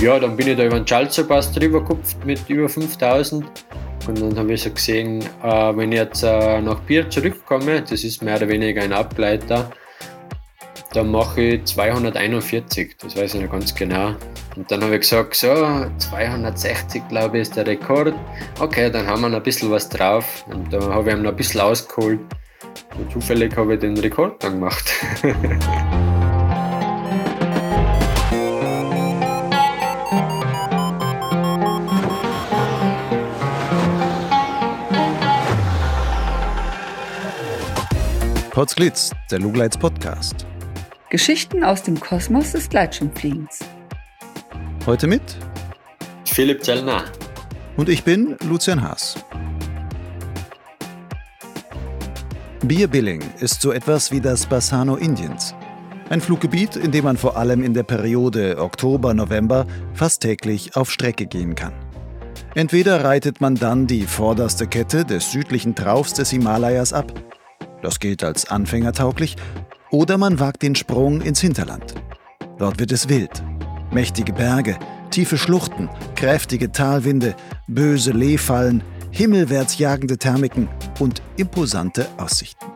ja, dann bin ich da über den Schalzerpass drüber gekupft mit über 5000. Und dann habe ich so gesehen, äh, wenn ich jetzt äh, nach Bier zurückkomme, das ist mehr oder weniger ein Ableiter, dann mache ich 241, das weiß ich noch ganz genau. Und dann habe ich gesagt, so, 260 glaube ich ist der Rekord. Okay, dann haben wir noch ein bisschen was drauf. Und da habe ich ihm noch ein bisschen ausgeholt. Und zufällig habe ich den Rekord dann gemacht. Potsglitz, der Lugleits Podcast. Geschichten aus dem Kosmos des Gleitschirmfliegens. Heute mit Philipp Zellner. Und ich bin Lucian Haas. Bierbilling ist so etwas wie das Bassano Indiens. Ein Fluggebiet, in dem man vor allem in der Periode Oktober-November fast täglich auf Strecke gehen kann. Entweder reitet man dann die vorderste Kette des südlichen Traufs des Himalayas ab, das gilt als anfängertauglich, oder man wagt den Sprung ins Hinterland. Dort wird es wild. Mächtige Berge, tiefe Schluchten, kräftige Talwinde, böse Lehfallen, himmelwärts jagende Thermiken und imposante Aussichten.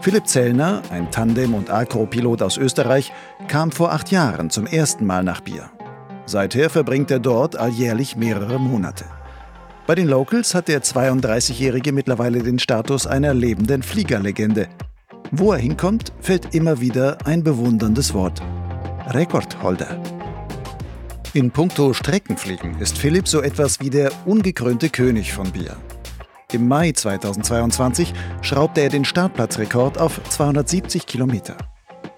Philipp Zellner, ein Tandem- und Agro-Pilot aus Österreich, kam vor acht Jahren zum ersten Mal nach Bier. Seither verbringt er dort alljährlich mehrere Monate. Bei den Locals hat der 32-Jährige mittlerweile den Status einer lebenden Fliegerlegende. Wo er hinkommt, fällt immer wieder ein bewunderndes Wort. Rekordholder. In puncto Streckenfliegen ist Philipp so etwas wie der ungekrönte König von Bier. Im Mai 2022 schraubte er den Startplatzrekord auf 270 Kilometer.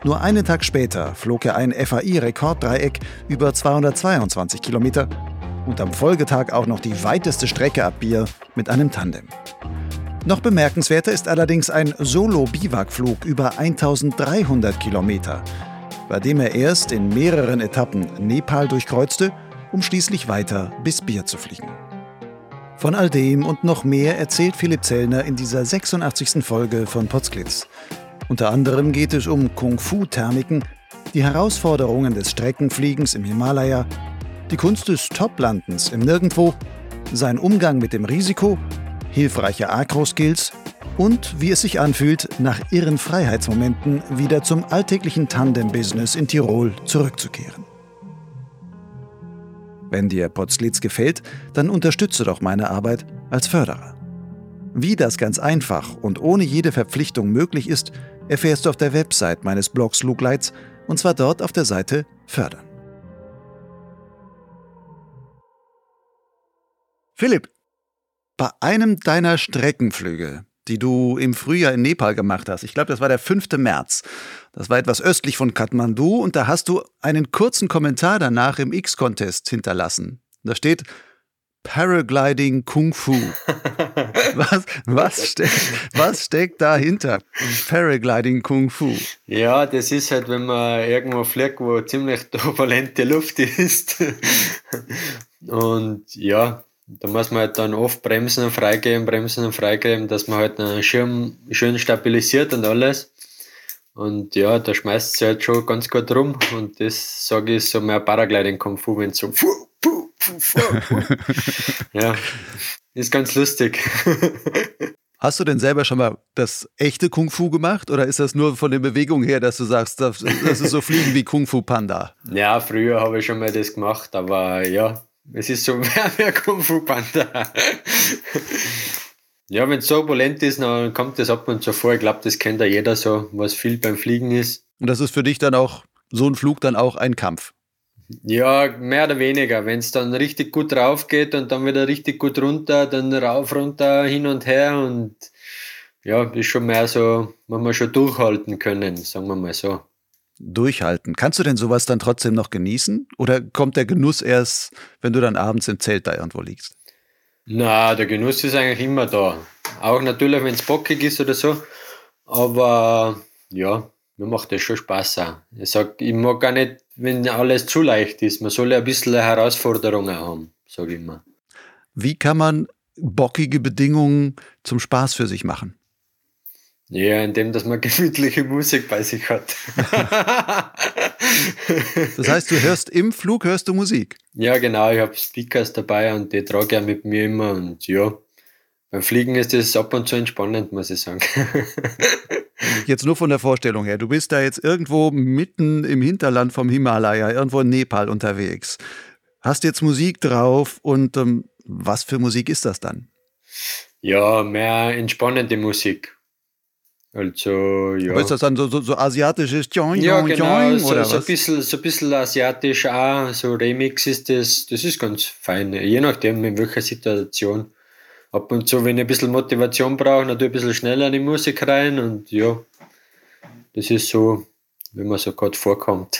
Nur einen Tag später flog er ein FAI-Rekorddreieck über 222 Kilometer und am Folgetag auch noch die weiteste Strecke ab Bier mit einem Tandem. Noch bemerkenswerter ist allerdings ein Solo-Biwakflug über 1300 Kilometer, bei dem er erst in mehreren Etappen Nepal durchkreuzte, um schließlich weiter bis Bier zu fliegen. Von all dem und noch mehr erzählt Philipp Zellner in dieser 86. Folge von Potsglitz. Unter anderem geht es um Kung-Fu-Thermiken, die Herausforderungen des Streckenfliegens im Himalaya die Kunst des Toplandens im Nirgendwo, sein Umgang mit dem Risiko, hilfreiche Agro-Skills und wie es sich anfühlt, nach irren Freiheitsmomenten wieder zum alltäglichen Tandem-Business in Tirol zurückzukehren. Wenn dir Potsglitz gefällt, dann unterstütze doch meine Arbeit als Förderer. Wie das ganz einfach und ohne jede Verpflichtung möglich ist, erfährst du auf der Website meines Blogs Lugleits und zwar dort auf der Seite Fördern. Philipp, bei einem deiner Streckenflüge, die du im Frühjahr in Nepal gemacht hast, ich glaube, das war der 5. März, das war etwas östlich von Kathmandu und da hast du einen kurzen Kommentar danach im X-Contest hinterlassen. Da steht Paragliding Kung Fu. Was, was, steckt, was steckt dahinter? Paragliding Kung Fu. Ja, das ist halt, wenn man irgendwo fliegt, wo ziemlich turbulente Luft ist. Und ja, da muss man halt dann oft bremsen und freigeben, bremsen und freigeben, dass man halt einen Schirm schön stabilisiert und alles. Und ja, da schmeißt es halt schon ganz gut rum. Und das sage ich so mehr Paragliding Kung Fu, wenn so fu, fu, fu. Ja, ist ganz lustig. Hast du denn selber schon mal das echte Kung Fu gemacht oder ist das nur von der Bewegung her, dass du sagst, das, das ist so Fliegen wie Kung Fu Panda? Ja, früher habe ich schon mal das gemacht, aber ja, es ist so mehr, mehr Kung Fu Panda. ja, wenn es so opulent ist, dann kommt das ab und zu vor. Ich glaube, das kennt ja jeder so, was viel beim Fliegen ist. Und das ist für dich dann auch, so ein Flug dann auch ein Kampf? Ja, mehr oder weniger. Wenn es dann richtig gut rauf geht und dann wieder richtig gut runter, dann rauf, runter, hin und her und ja, ist schon mehr so, man muss schon durchhalten können, sagen wir mal so durchhalten. Kannst du denn sowas dann trotzdem noch genießen? Oder kommt der Genuss erst, wenn du dann abends im Zelt da irgendwo liegst? Na, der Genuss ist eigentlich immer da. Auch natürlich, wenn es bockig ist oder so. Aber ja, mir macht das schon Spaß auch. Ich sag, ich mag gar nicht, wenn alles zu leicht ist. Man soll ja ein bisschen Herausforderungen haben, sage ich immer. Wie kann man bockige Bedingungen zum Spaß für sich machen? Ja, indem dass man gemütliche Musik bei sich hat. Das heißt, du hörst im Flug, hörst du Musik? Ja, genau. Ich habe Speakers dabei und die trage ich mit mir immer. Und ja, beim Fliegen ist das ab und zu entspannend, muss ich sagen. Jetzt nur von der Vorstellung her. Du bist da jetzt irgendwo mitten im Hinterland vom Himalaya, irgendwo in Nepal unterwegs. Hast jetzt Musik drauf und ähm, was für Musik ist das dann? Ja, mehr entspannende Musik. Also, ja. Aber ist das dann so, so, so asiatisches Joing, Ja, genau, Joing, so, oder so, ein bisschen, so ein bisschen asiatisch auch, so Remix ist das, das ist ganz fein, je nachdem in welcher Situation. Ab und zu, wenn ich ein bisschen Motivation brauche, dann tue ich ein bisschen schneller in die Musik rein und ja, das ist so, wenn man so gerade vorkommt.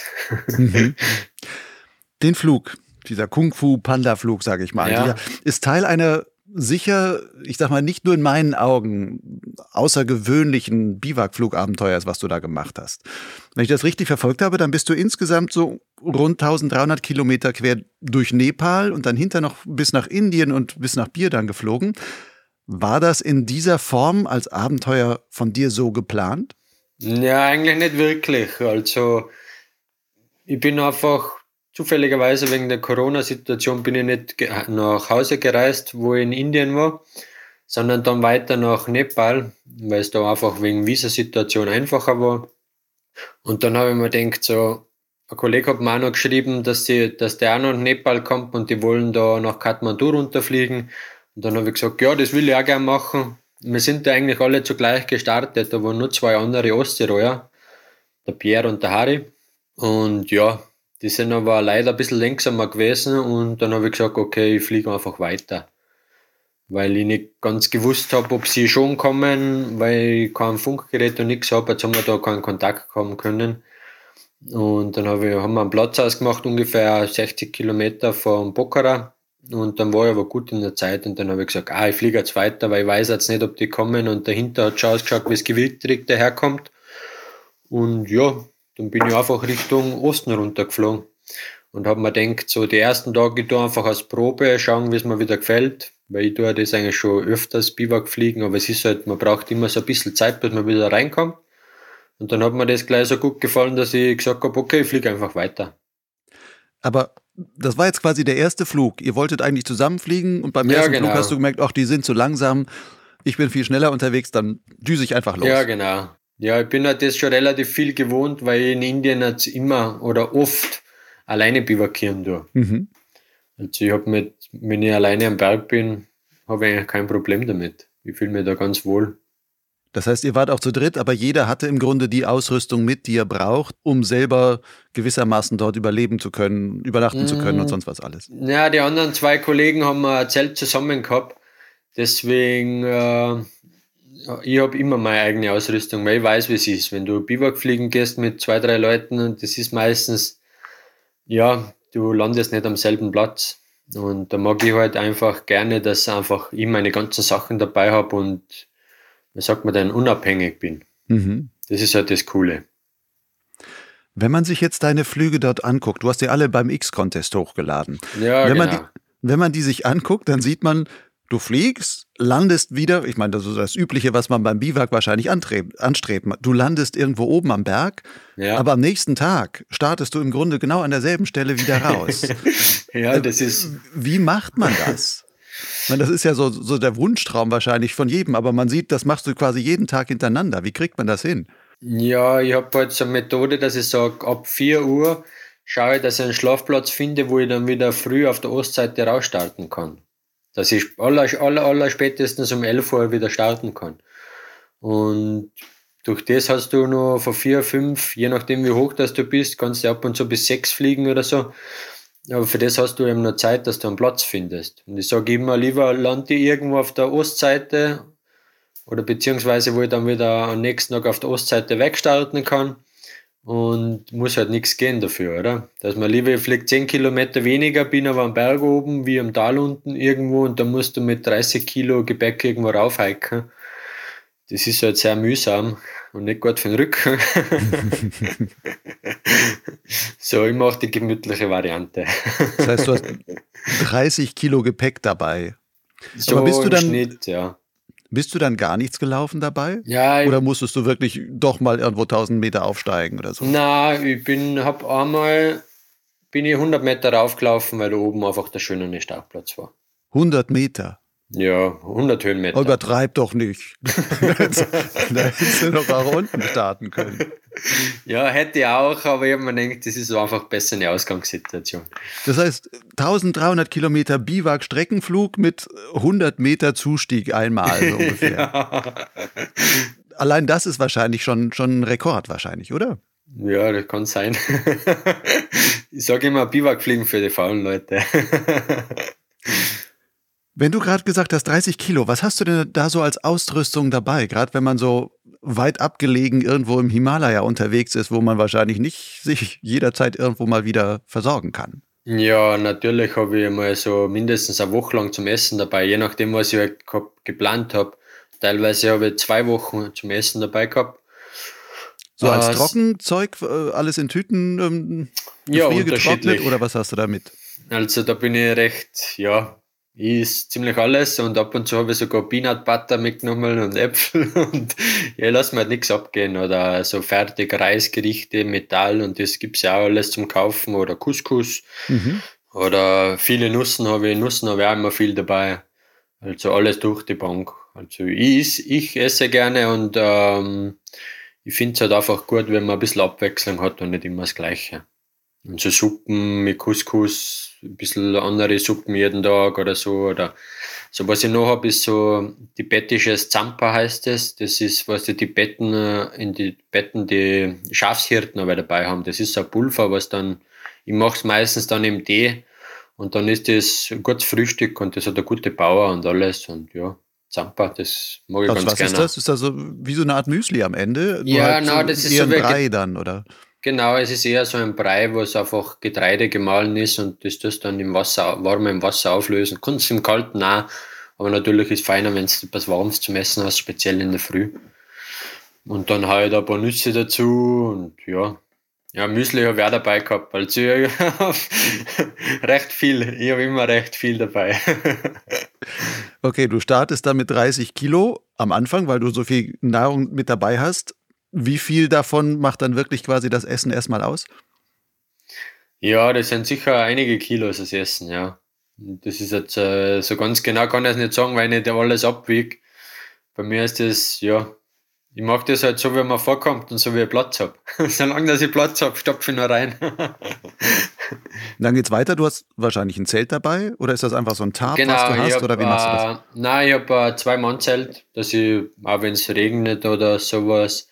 Mhm. Den Flug, dieser Kung-Fu-Panda-Flug, sage ich mal, Ja. ist Teil einer sicher, ich sag mal, nicht nur in meinen Augen außergewöhnlichen Biwakflugabenteuers, was du da gemacht hast. Wenn ich das richtig verfolgt habe, dann bist du insgesamt so rund 1300 Kilometer quer durch Nepal und dann hinter noch bis nach Indien und bis nach Birdan geflogen. War das in dieser Form als Abenteuer von dir so geplant? Ja, eigentlich nicht wirklich. Also, ich bin einfach zufälligerweise wegen der Corona-Situation bin ich nicht nach Hause gereist, wo ich in Indien war, sondern dann weiter nach Nepal, weil es da einfach wegen Visasituation einfacher war. Und dann habe ich mir gedacht, so, ein Kollege hat mir auch noch geschrieben, dass, sie, dass der auch nach Nepal kommt und die wollen da nach Kathmandu runterfliegen. Und dann habe ich gesagt, ja, das will ich auch gerne machen. Wir sind da eigentlich alle zugleich gestartet, da waren nur zwei andere Osttiroler, der Pierre und der Harry. Und ja, die sind aber leider ein bisschen langsamer gewesen und dann habe ich gesagt, okay, ich fliege einfach weiter. Weil ich nicht ganz gewusst habe, ob sie schon kommen, weil ich kein Funkgerät und nichts habe. Jetzt haben wir da keinen Kontakt haben können. Und dann habe ich, haben wir einen Platz ausgemacht, ungefähr 60 Kilometer von Pokhara. Und dann war ich aber gut in der Zeit und dann habe ich gesagt, ah, ich fliege jetzt weiter, weil ich weiß jetzt nicht, ob die kommen. Und dahinter hat schon ausgeschaut, wie das Gewittrig daherkommt. Und ja, dann bin ich einfach Richtung Osten runtergeflogen und habe mir gedacht, so die ersten Tage tue einfach als Probe schauen, wie es mir wieder gefällt, weil ich tue das eigentlich schon öfters Biwak fliegen, aber es ist halt, man braucht immer so ein bisschen Zeit, bis man wieder reinkommt. Und dann hat mir das gleich so gut gefallen, dass ich gesagt habe, okay, ich fliege einfach weiter. Aber das war jetzt quasi der erste Flug. Ihr wolltet eigentlich zusammenfliegen und beim Ja, ersten genau. Flug hast du gemerkt, ach, die sind zu langsam. Ich bin viel schneller unterwegs, dann düse ich einfach los. Ja, genau. Ja, ich bin halt das schon relativ viel gewohnt, weil ich in Indien jetzt immer oder oft alleine bivakieren tue. Mhm. Also ich habe mit, wenn ich alleine am Berg bin, habe ich eigentlich kein Problem damit. Ich fühle mich da ganz wohl. Das heißt, ihr wart auch zu dritt, aber jeder hatte im Grunde die Ausrüstung mit, die er braucht, um selber gewissermaßen dort überleben zu können, übernachten zu können und Mm. sonst was alles. Ja, die anderen zwei Kollegen haben ein Zelt zusammen gehabt. Deswegen, äh, ich habe immer meine eigene Ausrüstung, weil ich weiß, wie es ist. Wenn du Biwak fliegen gehst mit zwei, drei Leuten, und das ist meistens, ja, du landest nicht am selben Platz. Und da mag ich halt einfach gerne, dass einfach ich meine ganzen Sachen dabei habe und, wie sagt man denn, unabhängig bin. Mhm. Das ist halt das Coole. Wenn man sich jetzt deine Flüge dort anguckt, du hast die alle beim X-Contest hochgeladen. Ja, wenn, genau. man die, wenn man die sich anguckt, dann sieht man, du fliegst, landest wieder, ich meine, das ist das Übliche, was man beim Biwak wahrscheinlich anstreb, anstrebt. Du landest irgendwo oben am Berg, ja. aber am nächsten Tag startest du im Grunde genau an derselben Stelle wieder raus. ja, das ist, Wie macht man das? Ich meine, das ist ja so, so der Wunschtraum wahrscheinlich von jedem, aber man sieht, das machst du quasi jeden Tag hintereinander. Wie kriegt man das hin? Ja, ich habe halt so eine Methode, dass ich sage, ab 4 Uhr schaue ich, dass ich einen Schlafplatz finde, wo ich dann wieder früh auf der Ostseite rausstarten kann. Dass ich aller, aller, aller spätestens um 11 Uhr wieder starten kann. Und durch das hast du noch von 4, 5, je nachdem wie hoch das du bist, kannst du ab und zu bis 6 fliegen oder so. Aber für das hast du eben noch Zeit, dass du einen Platz findest. Und ich sage immer, lieber lande ich irgendwo auf der Ostseite oder beziehungsweise wo ich dann wieder am nächsten Tag auf der Ostseite wegstarten kann und muss halt nichts gehen dafür, oder? Dass man lieber, ich fliege 10 Kilometer weniger, bin aber am Berg oben wie am Tal unten irgendwo und dann musst du mit 30 Kilo Gepäck irgendwo raufhiken. Das ist halt sehr mühsam und nicht gut für den Rücken. so, ich mache die gemütliche Variante. Das heißt, du hast 30 Kilo Gepäck dabei. So Aber bist du im dann- Schnitt, ja. Bist du dann gar nichts gelaufen dabei? Ja, Oder musstest du wirklich doch mal irgendwo 1000 Meter aufsteigen oder so? Na, ich bin, hab einmal, bin ich 100 Meter raufgelaufen, weil da oben einfach der schöne Startplatz war. 100 Meter? Ja, 100 Höhenmeter. Übertreib doch nicht. da hättest du doch auch unten starten können. Ja, hätte ich auch, aber ich habe mir gedacht, das ist einfach besser eine Ausgangssituation. Das heißt, 1300 Kilometer Biwak-Streckenflug mit 100 Meter Zustieg einmal so ungefähr. ja. Allein das ist wahrscheinlich schon, schon ein Rekord wahrscheinlich, oder? Ja, das kann sein. ich sage immer Biwak fliegen für die faulen Leute. Wenn du gerade gesagt hast, 30 Kilo, was hast du denn da so als Ausrüstung dabei? Gerade wenn man so weit abgelegen irgendwo im Himalaya unterwegs ist, wo man wahrscheinlich nicht sich jederzeit irgendwo mal wieder versorgen kann. Ja, natürlich habe ich mal so mindestens eine Woche lang zum Essen dabei, je nachdem, was ich halt geplant habe. Teilweise habe ich zwei Wochen zum Essen dabei gehabt. So als äh, Trockenzeug, alles in Tüten ähm, ja, getrocknet oder was hast du da mit? Also da bin ich recht, ja, ist ziemlich alles und ab und zu habe ich sogar Peanut Butter mitgenommen und Äpfel und ja, lass mir halt nichts abgehen oder so fertige Reisgerichte, Metall und das gibt es ja auch alles zum Kaufen oder Couscous mhm. oder viele Nussen habe ich, Nussen habe ich auch immer viel dabei. Also alles durch die Bank. Also ich, ich esse gerne und ähm, ich finde es halt einfach gut, wenn man ein bisschen Abwechslung hat und nicht immer das Gleiche. Und so Suppen mit Couscous, ein bisschen andere Suppen jeden Tag oder so. Oder so was ich noch habe, ist so tibetisches Zampa heißt es. Das ist, was die Tibeten äh, in die Betten die Schafshirten aber dabei haben. Das ist so ein Pulver, was dann, ich mache es meistens dann im Tee und dann ist das ein gutes Frühstück und das hat eine gute Power und alles und ja. Zampa, das mag ich also, ganz was gerne. ist das? Ist das so wie so eine Art Müsli am Ende? Ja, halt na, so das ist so Brei dann, oder? Genau, es ist eher so ein Brei, wo es einfach Getreide gemahlen ist und das das dann im Wasser, warm im Wasser auflösen. Kannst im Kalten auch, aber natürlich ist es feiner, wenn du etwas Warmes zum Essen hast, speziell in der Früh. Und dann halt ein paar Nüsse dazu und ja. Ja, Müsli habe ich auch dabei gehabt, also ich recht viel, ich habe immer recht viel dabei. okay, du startest dann mit 30 Kilo am Anfang, weil du so viel Nahrung mit dabei hast. Wie viel davon macht dann wirklich quasi das Essen erstmal aus? Ja, das sind sicher einige Kilos das Essen, ja. Das ist jetzt äh, so ganz genau kann ich es nicht sagen, weil ich nicht alles abwiege. Bei mir ist das, ja, ich mache das halt so, wie man vorkommt und so, wie ich Platz habe. Solange dass ich Platz habe, stopfe ich nur rein. Dann geht's weiter. Du hast wahrscheinlich ein Zelt dabei oder ist das einfach so ein Tarp, genau, was du hast? Hab, oder wie machst du das? Äh, nein, ich habe ein Zwei-Mann-Zelt, dass ich, auch wenn es regnet oder sowas,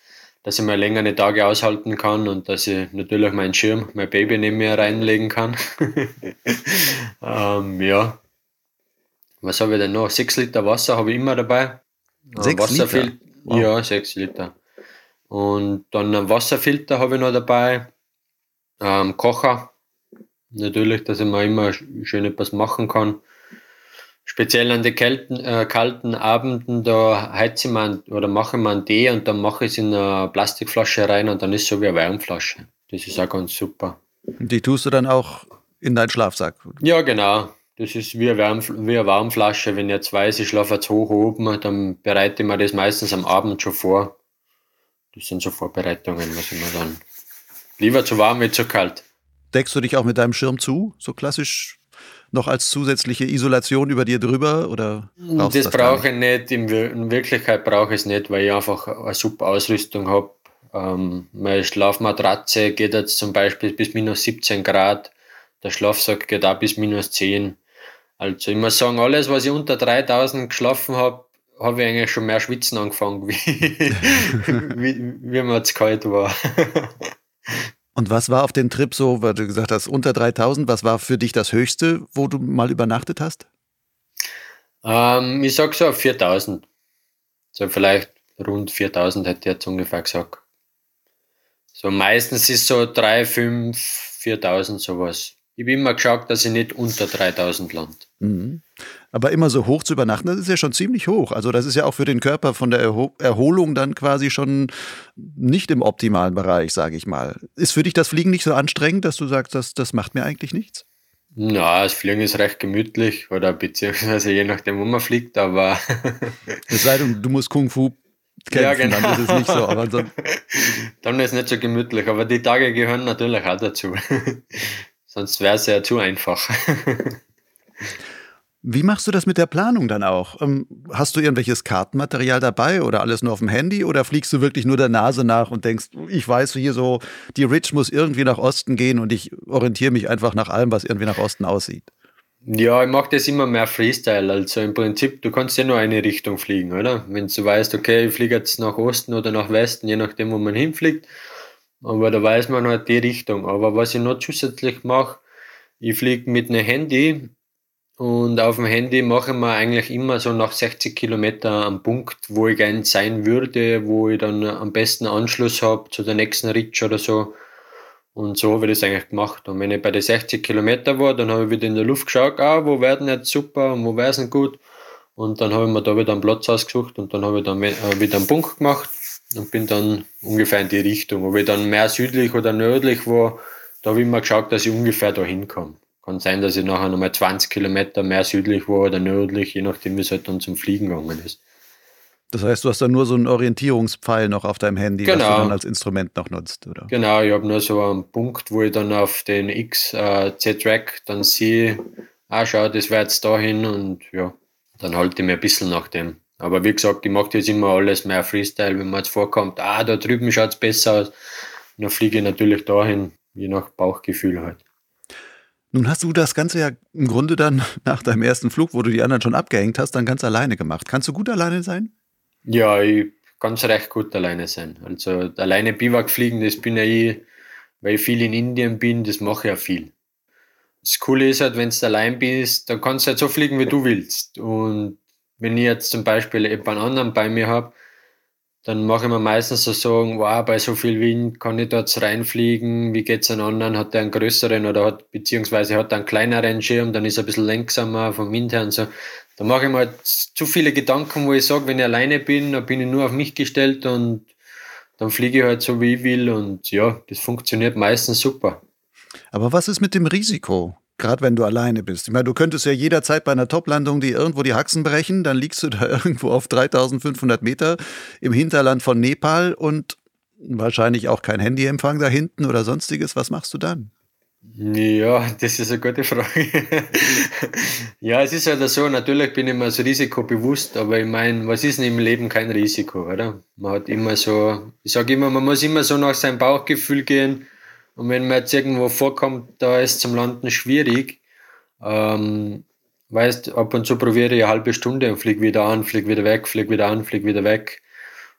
dass ich mal längere Tage aushalten kann und dass ich natürlich meinen Schirm, mein Baby neben mir reinlegen kann. ähm, ja. Was habe ich denn noch? Sechs Liter Wasser habe ich immer dabei. Sechs Liter? Wow. Ja, sechs Liter. Und dann einen Wasserfilter habe ich noch dabei. Ähm, Kocher. Natürlich, dass ich mir immer schön etwas machen kann speziell an den kalten, äh, kalten Abenden, da heize ich mal oder mache einen Tee und dann mache ich es in eine Plastikflasche rein und dann ist es so wie eine Wärmflasche. Das ist auch ganz super. Die tust du dann auch in deinen Schlafsack? Ja, genau. Das ist wie eine, Wärm, wie eine Warmflasche. Wenn ich jetzt weiß, ich schlafe jetzt hoch oben, dann bereite ich mir das meistens am Abend schon vor. Das sind so Vorbereitungen, was ich mir dann lieber zu warm wie zu kalt. Deckst du dich auch mit deinem Schirm zu, so klassisch noch als zusätzliche Isolation über dir drüber? Oder das, das brauche ich nicht. In Wirklichkeit brauche ich es nicht, weil ich einfach eine super Ausrüstung habe. Ähm, meine Schlafmatratze geht jetzt zum Beispiel bis minus 17 Grad. Der Schlafsack geht auch bis minus 10. Also ich muss sagen, alles, was ich unter 3000 geschlafen habe, habe ich eigentlich schon mehr schwitzen angefangen, wie, wie, wie mir jetzt kalt war. Und was war auf dem Trip so, weil du gesagt hast, unter 3000, was war für dich das Höchste, wo du mal übernachtet hast? Ähm, ich sag so auf 4000. So vielleicht rund 4000 hätte ich jetzt ungefähr gesagt. So meistens ist so 3, 5, 4000 sowas. Ich habe immer geschaut, dass ich nicht unter 3000 lande. Mhm. Aber immer so hoch zu übernachten, das ist ja schon ziemlich hoch. Also das ist ja auch für den Körper von der Erho Erholung dann quasi schon nicht im optimalen Bereich, sage ich mal. Ist für dich das Fliegen nicht so anstrengend, dass du sagst, das, das macht mir eigentlich nichts? Na, das Fliegen ist recht gemütlich oder beziehungsweise je nachdem, wo man fliegt, aber. es sei denn, du musst Kung Fu kämpfen, ja, genau. dann ist es nicht so. Aber dann, dann ist es nicht so gemütlich, aber die Tage gehören natürlich auch dazu. Sonst wäre es ja zu einfach. Wie machst du das mit der Planung dann auch? Ähm, hast du irgendwelches Kartenmaterial dabei oder alles nur auf dem Handy oder fliegst du wirklich nur der Nase nach und denkst, ich weiß hier so, die Ridge muss irgendwie nach Osten gehen und ich orientiere mich einfach nach allem, was irgendwie nach Osten aussieht? Ja, ich mache das immer mehr Freestyle. Also im Prinzip, du kannst ja nur eine Richtung fliegen, oder? Wenn du weißt, okay, ich fliege jetzt nach Osten oder nach Westen, je nachdem, wo man hinfliegt. Aber da weiß man halt die Richtung. Aber was ich noch zusätzlich mache, ich fliege mit einem Handy und auf dem Handy mache ich mir eigentlich immer so nach 60 Kilometer am Punkt, wo ich gern sein würde, wo ich dann am besten Anschluss habe zu der nächsten Ritsch oder so. Und so habe ich das eigentlich gemacht. Und wenn ich bei den 60 Kilometer war, dann habe ich wieder in der Luft geschaut, ah, wo werden jetzt super und wo wäre es gut. Und dann habe ich mir da wieder einen Platz ausgesucht und dann habe ich dann äh, wieder einen Punkt gemacht und bin dann ungefähr in die Richtung. Ob ich dann mehr südlich oder nördlich war, da habe ich immer geschaut, dass ich ungefähr da hinkomme. Kann sein, dass ich nachher nochmal 20 Kilometer mehr südlich war oder nördlich, je nachdem, wie es halt dann zum Fliegen gegangen ist. Das heißt, du hast dann nur so einen Orientierungspfeil noch auf deinem Handy, genau. was du dann als Instrument noch nutzt, oder? Genau, ich habe nur so einen Punkt, wo ich dann auf den X-Z-Track äh, dann sehe, ah, schau, das wäre jetzt dahin und ja, dann halte ich mir ein bisschen nach dem. Aber wie gesagt, ich mache jetzt immer alles mehr Freestyle, wenn man jetzt vorkommt, ah, da drüben schaut es besser aus. Dann fliege ich natürlich dahin, je nach Bauchgefühl halt. Nun hast du das Ganze ja im Grunde dann nach deinem ersten Flug, wo du die anderen schon abgehängt hast, dann ganz alleine gemacht. Kannst du gut alleine sein? Ja, ich kann recht gut alleine sein. Also alleine Biwak fliegen, das bin ja ich, weil ich viel in Indien bin, das mache ich ja viel. Das Coole ist halt, wenn du allein bist, dann kannst du halt so fliegen, wie du willst. Und wenn ich jetzt zum Beispiel jemand anderen bei mir habe, dann mache ich mir meistens so Sorgen, wow, bei so viel Wind kann ich dort reinfliegen, wie geht es einem anderen, hat der einen größeren oder hat, beziehungsweise hat er einen kleineren Schirm, dann ist er ein bisschen langsamer vom Wind her und so. Da mache ich mir halt zu viele Gedanken, wo ich sage, wenn ich alleine bin, dann bin ich nur auf mich gestellt und dann fliege ich halt so, wie ich will und ja, das funktioniert meistens super. Aber was ist mit dem Risiko? Gerade wenn du alleine bist. Ich meine, du könntest ja jederzeit bei einer Toplandung die irgendwo die Haxen brechen, dann liegst du da irgendwo auf 3500 Meter im Hinterland von Nepal und wahrscheinlich auch kein Handyempfang da hinten oder sonstiges. Was machst du dann? Ja, das ist eine gute Frage. ja, es ist halt so, natürlich bin ich mir das Risiko bewusst, aber ich meine, was ist denn im Leben kein Risiko, oder? Man hat immer so, ich sage immer, man muss immer so nach seinem Bauchgefühl gehen und wenn man jetzt irgendwo vorkommt, da ist zum Landen schwierig, ähm, weißt, ab und zu probiere ich eine halbe Stunde und fliege wieder an, fliege wieder weg, fliege wieder an, fliege wieder weg.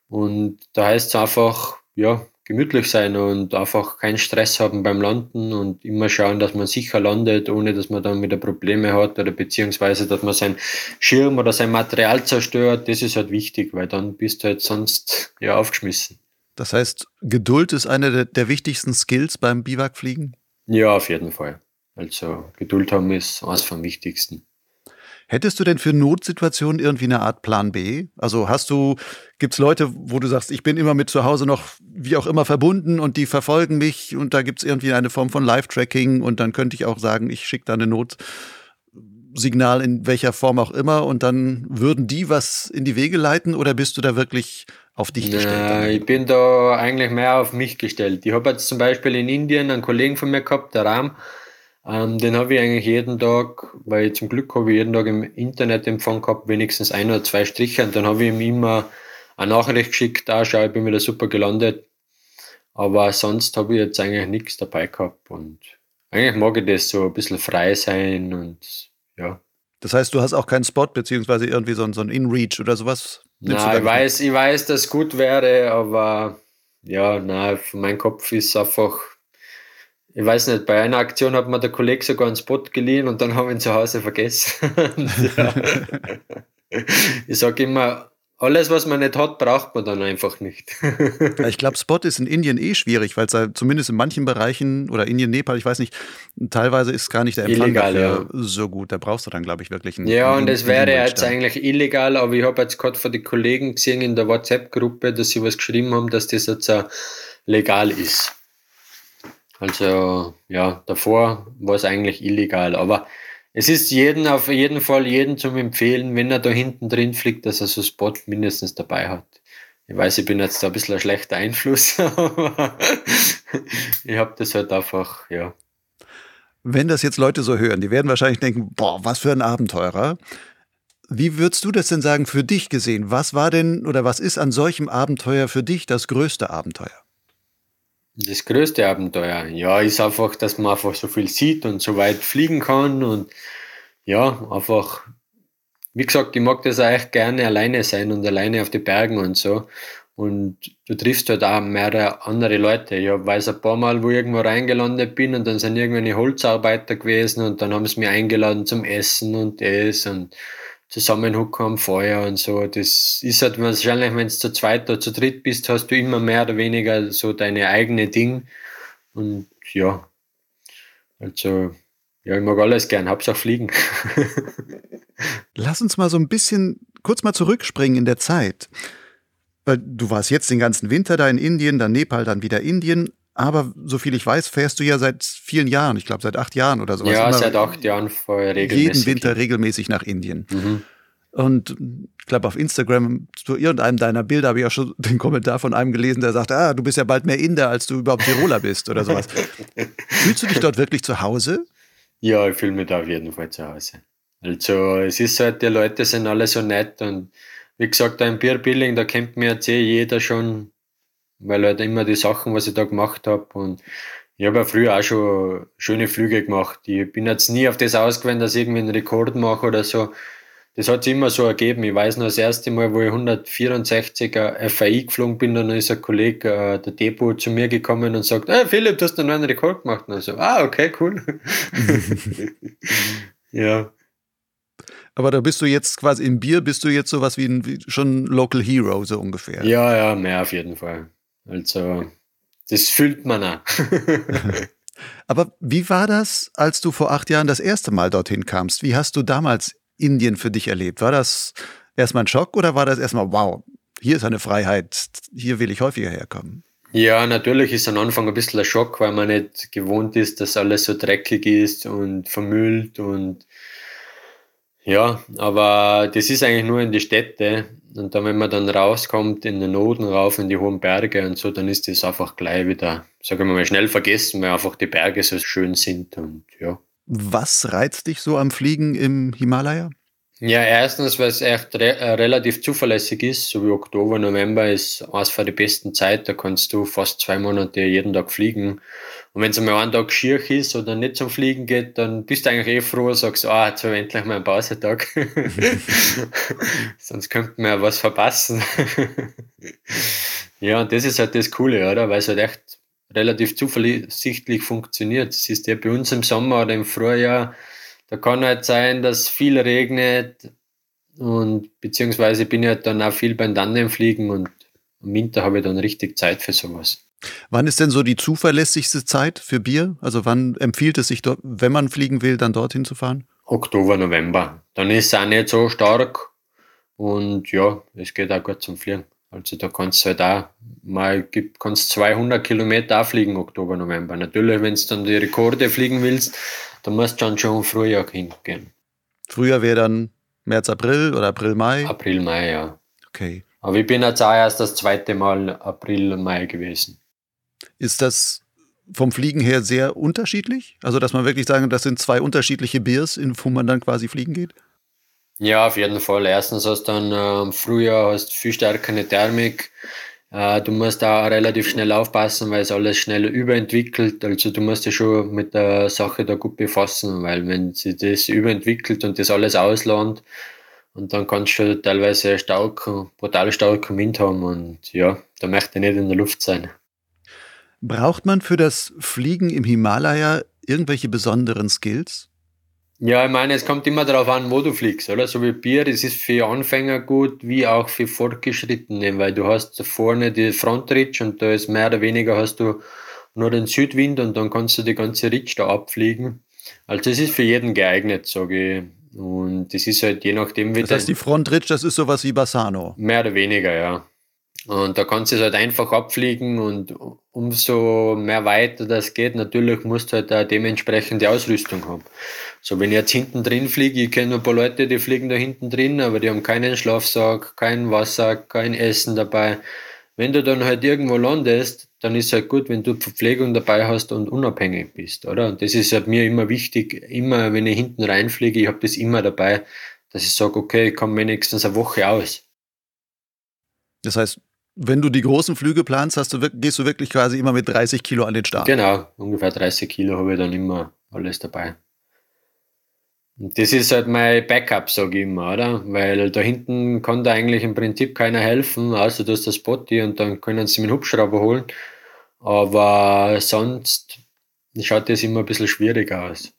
Und da heißt es einfach, ja, gemütlich sein und einfach keinen Stress haben beim Landen und immer schauen, dass man sicher landet, ohne dass man dann wieder Probleme hat oder beziehungsweise, dass man sein Schirm oder sein Material zerstört. Das ist halt wichtig, weil dann bist du halt sonst ja aufgeschmissen. Das heißt, Geduld ist eine der, der wichtigsten Skills beim Biwakfliegen? Ja, auf jeden Fall. Also Geduld haben ist eines vom Wichtigsten. Hättest du denn für Notsituationen irgendwie eine Art Plan B? Also hast du, gibt es Leute, wo du sagst, ich bin immer mit zu Hause noch wie auch immer verbunden und die verfolgen mich und da gibt es irgendwie eine Form von Live-Tracking und dann könnte ich auch sagen, ich schicke da eine Notsignal in welcher Form auch immer und dann würden die was in die Wege leiten oder bist du da wirklich auf dich gestellt? Ja, ich bin da eigentlich mehr auf mich gestellt. Ich habe jetzt zum Beispiel in Indien einen Kollegen von mir gehabt, der Ram, ähm, den habe ich eigentlich jeden Tag, weil ich zum Glück habe ich jeden Tag im Internet Empfang gehabt, wenigstens ein oder zwei Striche und dann habe ich ihm immer eine Nachricht geschickt, ah, schau, ich bin wieder super gelandet. Aber sonst habe ich jetzt eigentlich nichts dabei gehabt und eigentlich mag ich das so ein bisschen frei sein und ja. Das heißt, du hast auch keinen Spot, beziehungsweise irgendwie so ein, so ein In-Reach oder sowas na, ich weiß, ich weiß, dass es gut wäre, aber ja, na, mein Kopf ist einfach, ich weiß nicht, bei einer Aktion hat mir der Kollege sogar einen Spot geliehen und dann haben wir ihn zu Hause vergessen. ich sage immer, alles, was man nicht hat, braucht man dann einfach nicht. ich glaube, Spot ist in Indien eh schwierig, weil es da zumindest in manchen Bereichen oder Indien, Nepal, ich weiß nicht, teilweise ist gar nicht der Empfang illegal, ja. so gut. Da brauchst du dann, glaube ich, wirklich einen. Ja, einen, und es wäre jetzt eigentlich illegal, aber ich habe jetzt gerade von den Kollegen gesehen in der WhatsApp-Gruppe, dass sie was geschrieben haben, dass das jetzt legal ist. Also ja, davor war es eigentlich illegal. Aber es ist jeden auf jeden Fall jeden zum empfehlen, wenn er da hinten drin fliegt, dass er so Spot mindestens dabei hat. Ich weiß, ich bin jetzt da ein bisschen ein schlechter Einfluss, aber ich habe das halt einfach, ja. Wenn das jetzt Leute so hören, die werden wahrscheinlich denken, boah, was für ein Abenteurer. Wie würdest du das denn sagen für dich gesehen? Was war denn oder was ist an solchem Abenteuer für dich das größte Abenteuer? Das größte Abenteuer, ja, ist einfach, dass man einfach so viel sieht und so weit fliegen kann und ja, einfach, wie gesagt, ich mag das eigentlich gerne alleine sein und alleine auf die Bergen und so. Und du triffst halt auch mehrere andere Leute. Ich weiß ein paar Mal, wo ich irgendwo reingelandet bin und dann sind irgendwelche Holzarbeiter gewesen und dann haben sie mich eingeladen zum Essen und das und zusammenhucken am Feuer und so. Das ist halt wahrscheinlich, wenn du zu zweit oder zu dritt bist, hast du immer mehr oder weniger so deine eigene Ding. Und ja, also, ja, ich mag alles gern, Hauptsache fliegen. Lass uns mal so ein bisschen kurz mal zurückspringen in der Zeit. Weil du warst jetzt den ganzen Winter da in Indien, dann Nepal, dann wieder Indien. Aber soviel ich weiß, fährst du ja seit vielen Jahren, ich glaube seit acht Jahren oder sowas. Ja, seit acht Jahren vorher regelmäßig. Jeden Winter regelmäßig nach Indien. Mhm. Und ich glaube, auf Instagram zu irgendeinem deiner Bilder habe ich auch schon den Kommentar von einem gelesen, der sagt, ah, du bist ja bald mehr Inder, als du überhaupt Tiroler bist oder sowas. Fühlst du dich dort wirklich zu Hause? Ja, ich fühle mich da auf jeden Fall zu Hause. Also es ist halt, die Leute sind alle so nett und wie gesagt, da im Bier Billing, da kennt mir jetzt eh jeder schon weil halt immer die Sachen, was ich da gemacht habe und ich habe ja früher auch schon schöne Flüge gemacht. Ich bin jetzt nie auf das ausgewählt, dass ich irgendwie einen Rekord mache oder so. Das hat sich immer so ergeben. Ich weiß noch das erste Mal, wo ich 164er FAI geflogen bin, dann ist ein Kollege, äh, der Depot, zu mir gekommen und sagt, hey Philipp, du hast einen neuen Rekord gemacht. Und so, ah, okay, cool. ja. Aber da bist du jetzt quasi im Bier, bist du jetzt sowas wie ein wie schon Local Hero, so ungefähr. Ja, ja, mehr auf jeden Fall. Also, das fühlt man auch. Aber wie war das, als du vor acht Jahren das erste Mal dorthin kamst? Wie hast du damals Indien für dich erlebt? War das erstmal ein Schock oder war das erstmal, wow, hier ist eine Freiheit, hier will ich häufiger herkommen? Ja, natürlich ist am Anfang ein bisschen ein Schock, weil man nicht gewohnt ist, dass alles so dreckig ist und vermüllt und ja, aber das ist eigentlich nur in die Städte. Und dann, wenn man dann rauskommt in den Noten rauf in die hohen Berge und so, dann ist das einfach gleich wieder, sagen wir mal, schnell vergessen, weil einfach die Berge so schön sind und ja. Was reizt dich so am Fliegen im Himalaya? Ja, erstens, weil es echt re äh, relativ zuverlässig ist, so wie Oktober, November ist eines von der besten Zeit, da kannst du fast zwei Monate jeden Tag fliegen. Und wenn es einmal einen Tag schier ist oder nicht zum Fliegen geht, dann bist du eigentlich eh froh und sagst, ah, jetzt habe ich endlich mal einen Pausetag. Sonst könnte man ja was verpassen. ja, und das ist halt das Coole, oder? Weil es halt echt relativ zuversichtlich funktioniert. Das ist ja bei uns im Sommer oder im Frühjahr, da kann halt sein, dass viel regnet und beziehungsweise bin ich halt dann auch viel beim Tandemfliegen und im Winter habe ich dann richtig Zeit für sowas. Wann ist denn so die zuverlässigste Zeit für Bier? Also wann empfiehlt es sich, dort, wenn man fliegen will, dann dorthin zu fahren? Oktober, November. Dann ist es auch nicht so stark und ja, es geht auch gut zum Fliegen. Also da kannst du halt auch mal, kannst 200 Kilometer auch fliegen, Oktober, November. Natürlich, wenn du dann die Rekorde fliegen willst, dann musst du dann schon im Frühjahr hingehen. Frühjahr wäre dann März, April oder April, Mai? April, Mai, ja. Okay. Aber ich bin jetzt auch erst das zweite Mal April, Mai gewesen. Ist das vom Fliegen her sehr unterschiedlich? Also, dass man wirklich sagen, das sind zwei unterschiedliche Biers, in wo man dann quasi fliegen geht? Ja, auf jeden Fall. Erstens hast du dann äh, Frühjahr hast viel stärkere Thermik. Äh, du musst da relativ schnell aufpassen, weil es alles schnell überentwickelt. Also du musst dich schon mit der Sache da gut befassen, weil wenn sich das überentwickelt und das alles auslandet, und dann kannst du teilweise stark, brutal starken Wind haben und ja, da möchte ich nicht in der Luft sein. Braucht man für das Fliegen im Himalaya irgendwelche besonderen Skills? Ja, ich meine, es kommt immer darauf an, wo du fliegst, oder? So wie Bier, das ist für Anfänger gut, wie auch für Fortgeschrittene, weil du hast vorne die Frontridge und da ist mehr oder weniger hast du nur den Südwind und dann kannst du die ganze Ridge da abfliegen. Also es ist für jeden geeignet, sage ich. Und das ist halt je nachdem, wie Das heißt, die Frontridge, das ist sowas wie Bassano. Mehr oder weniger, ja. Und da kannst du es halt einfach abfliegen und umso mehr weiter das geht, natürlich musst du halt auch dementsprechend die Ausrüstung haben. So, wenn ich jetzt hinten drin fliege, ich kenne ein paar Leute, die fliegen da hinten drin, aber die haben keinen Schlafsack, kein Wasser, kein Essen dabei. Wenn du dann halt irgendwo landest, dann ist es halt gut, wenn du Verpflegung dabei hast und unabhängig bist, oder? Und das ist halt mir immer wichtig, immer wenn ich hinten reinfliege, ich habe das immer dabei, dass ich sage, okay, ich komme wenigstens eine Woche aus. Das heißt, wenn du die großen Flüge planst, hast du, gehst du wirklich quasi immer mit 30 Kilo an den Start. Genau, ungefähr 30 Kilo habe ich dann immer alles dabei. Und das ist halt mein Backup, sage ich immer, oder? Weil da hinten kann da eigentlich im Prinzip keiner helfen, außer du hast das Spotty und dann können sie mit dem Hubschrauber holen. Aber sonst schaut das immer ein bisschen schwieriger aus.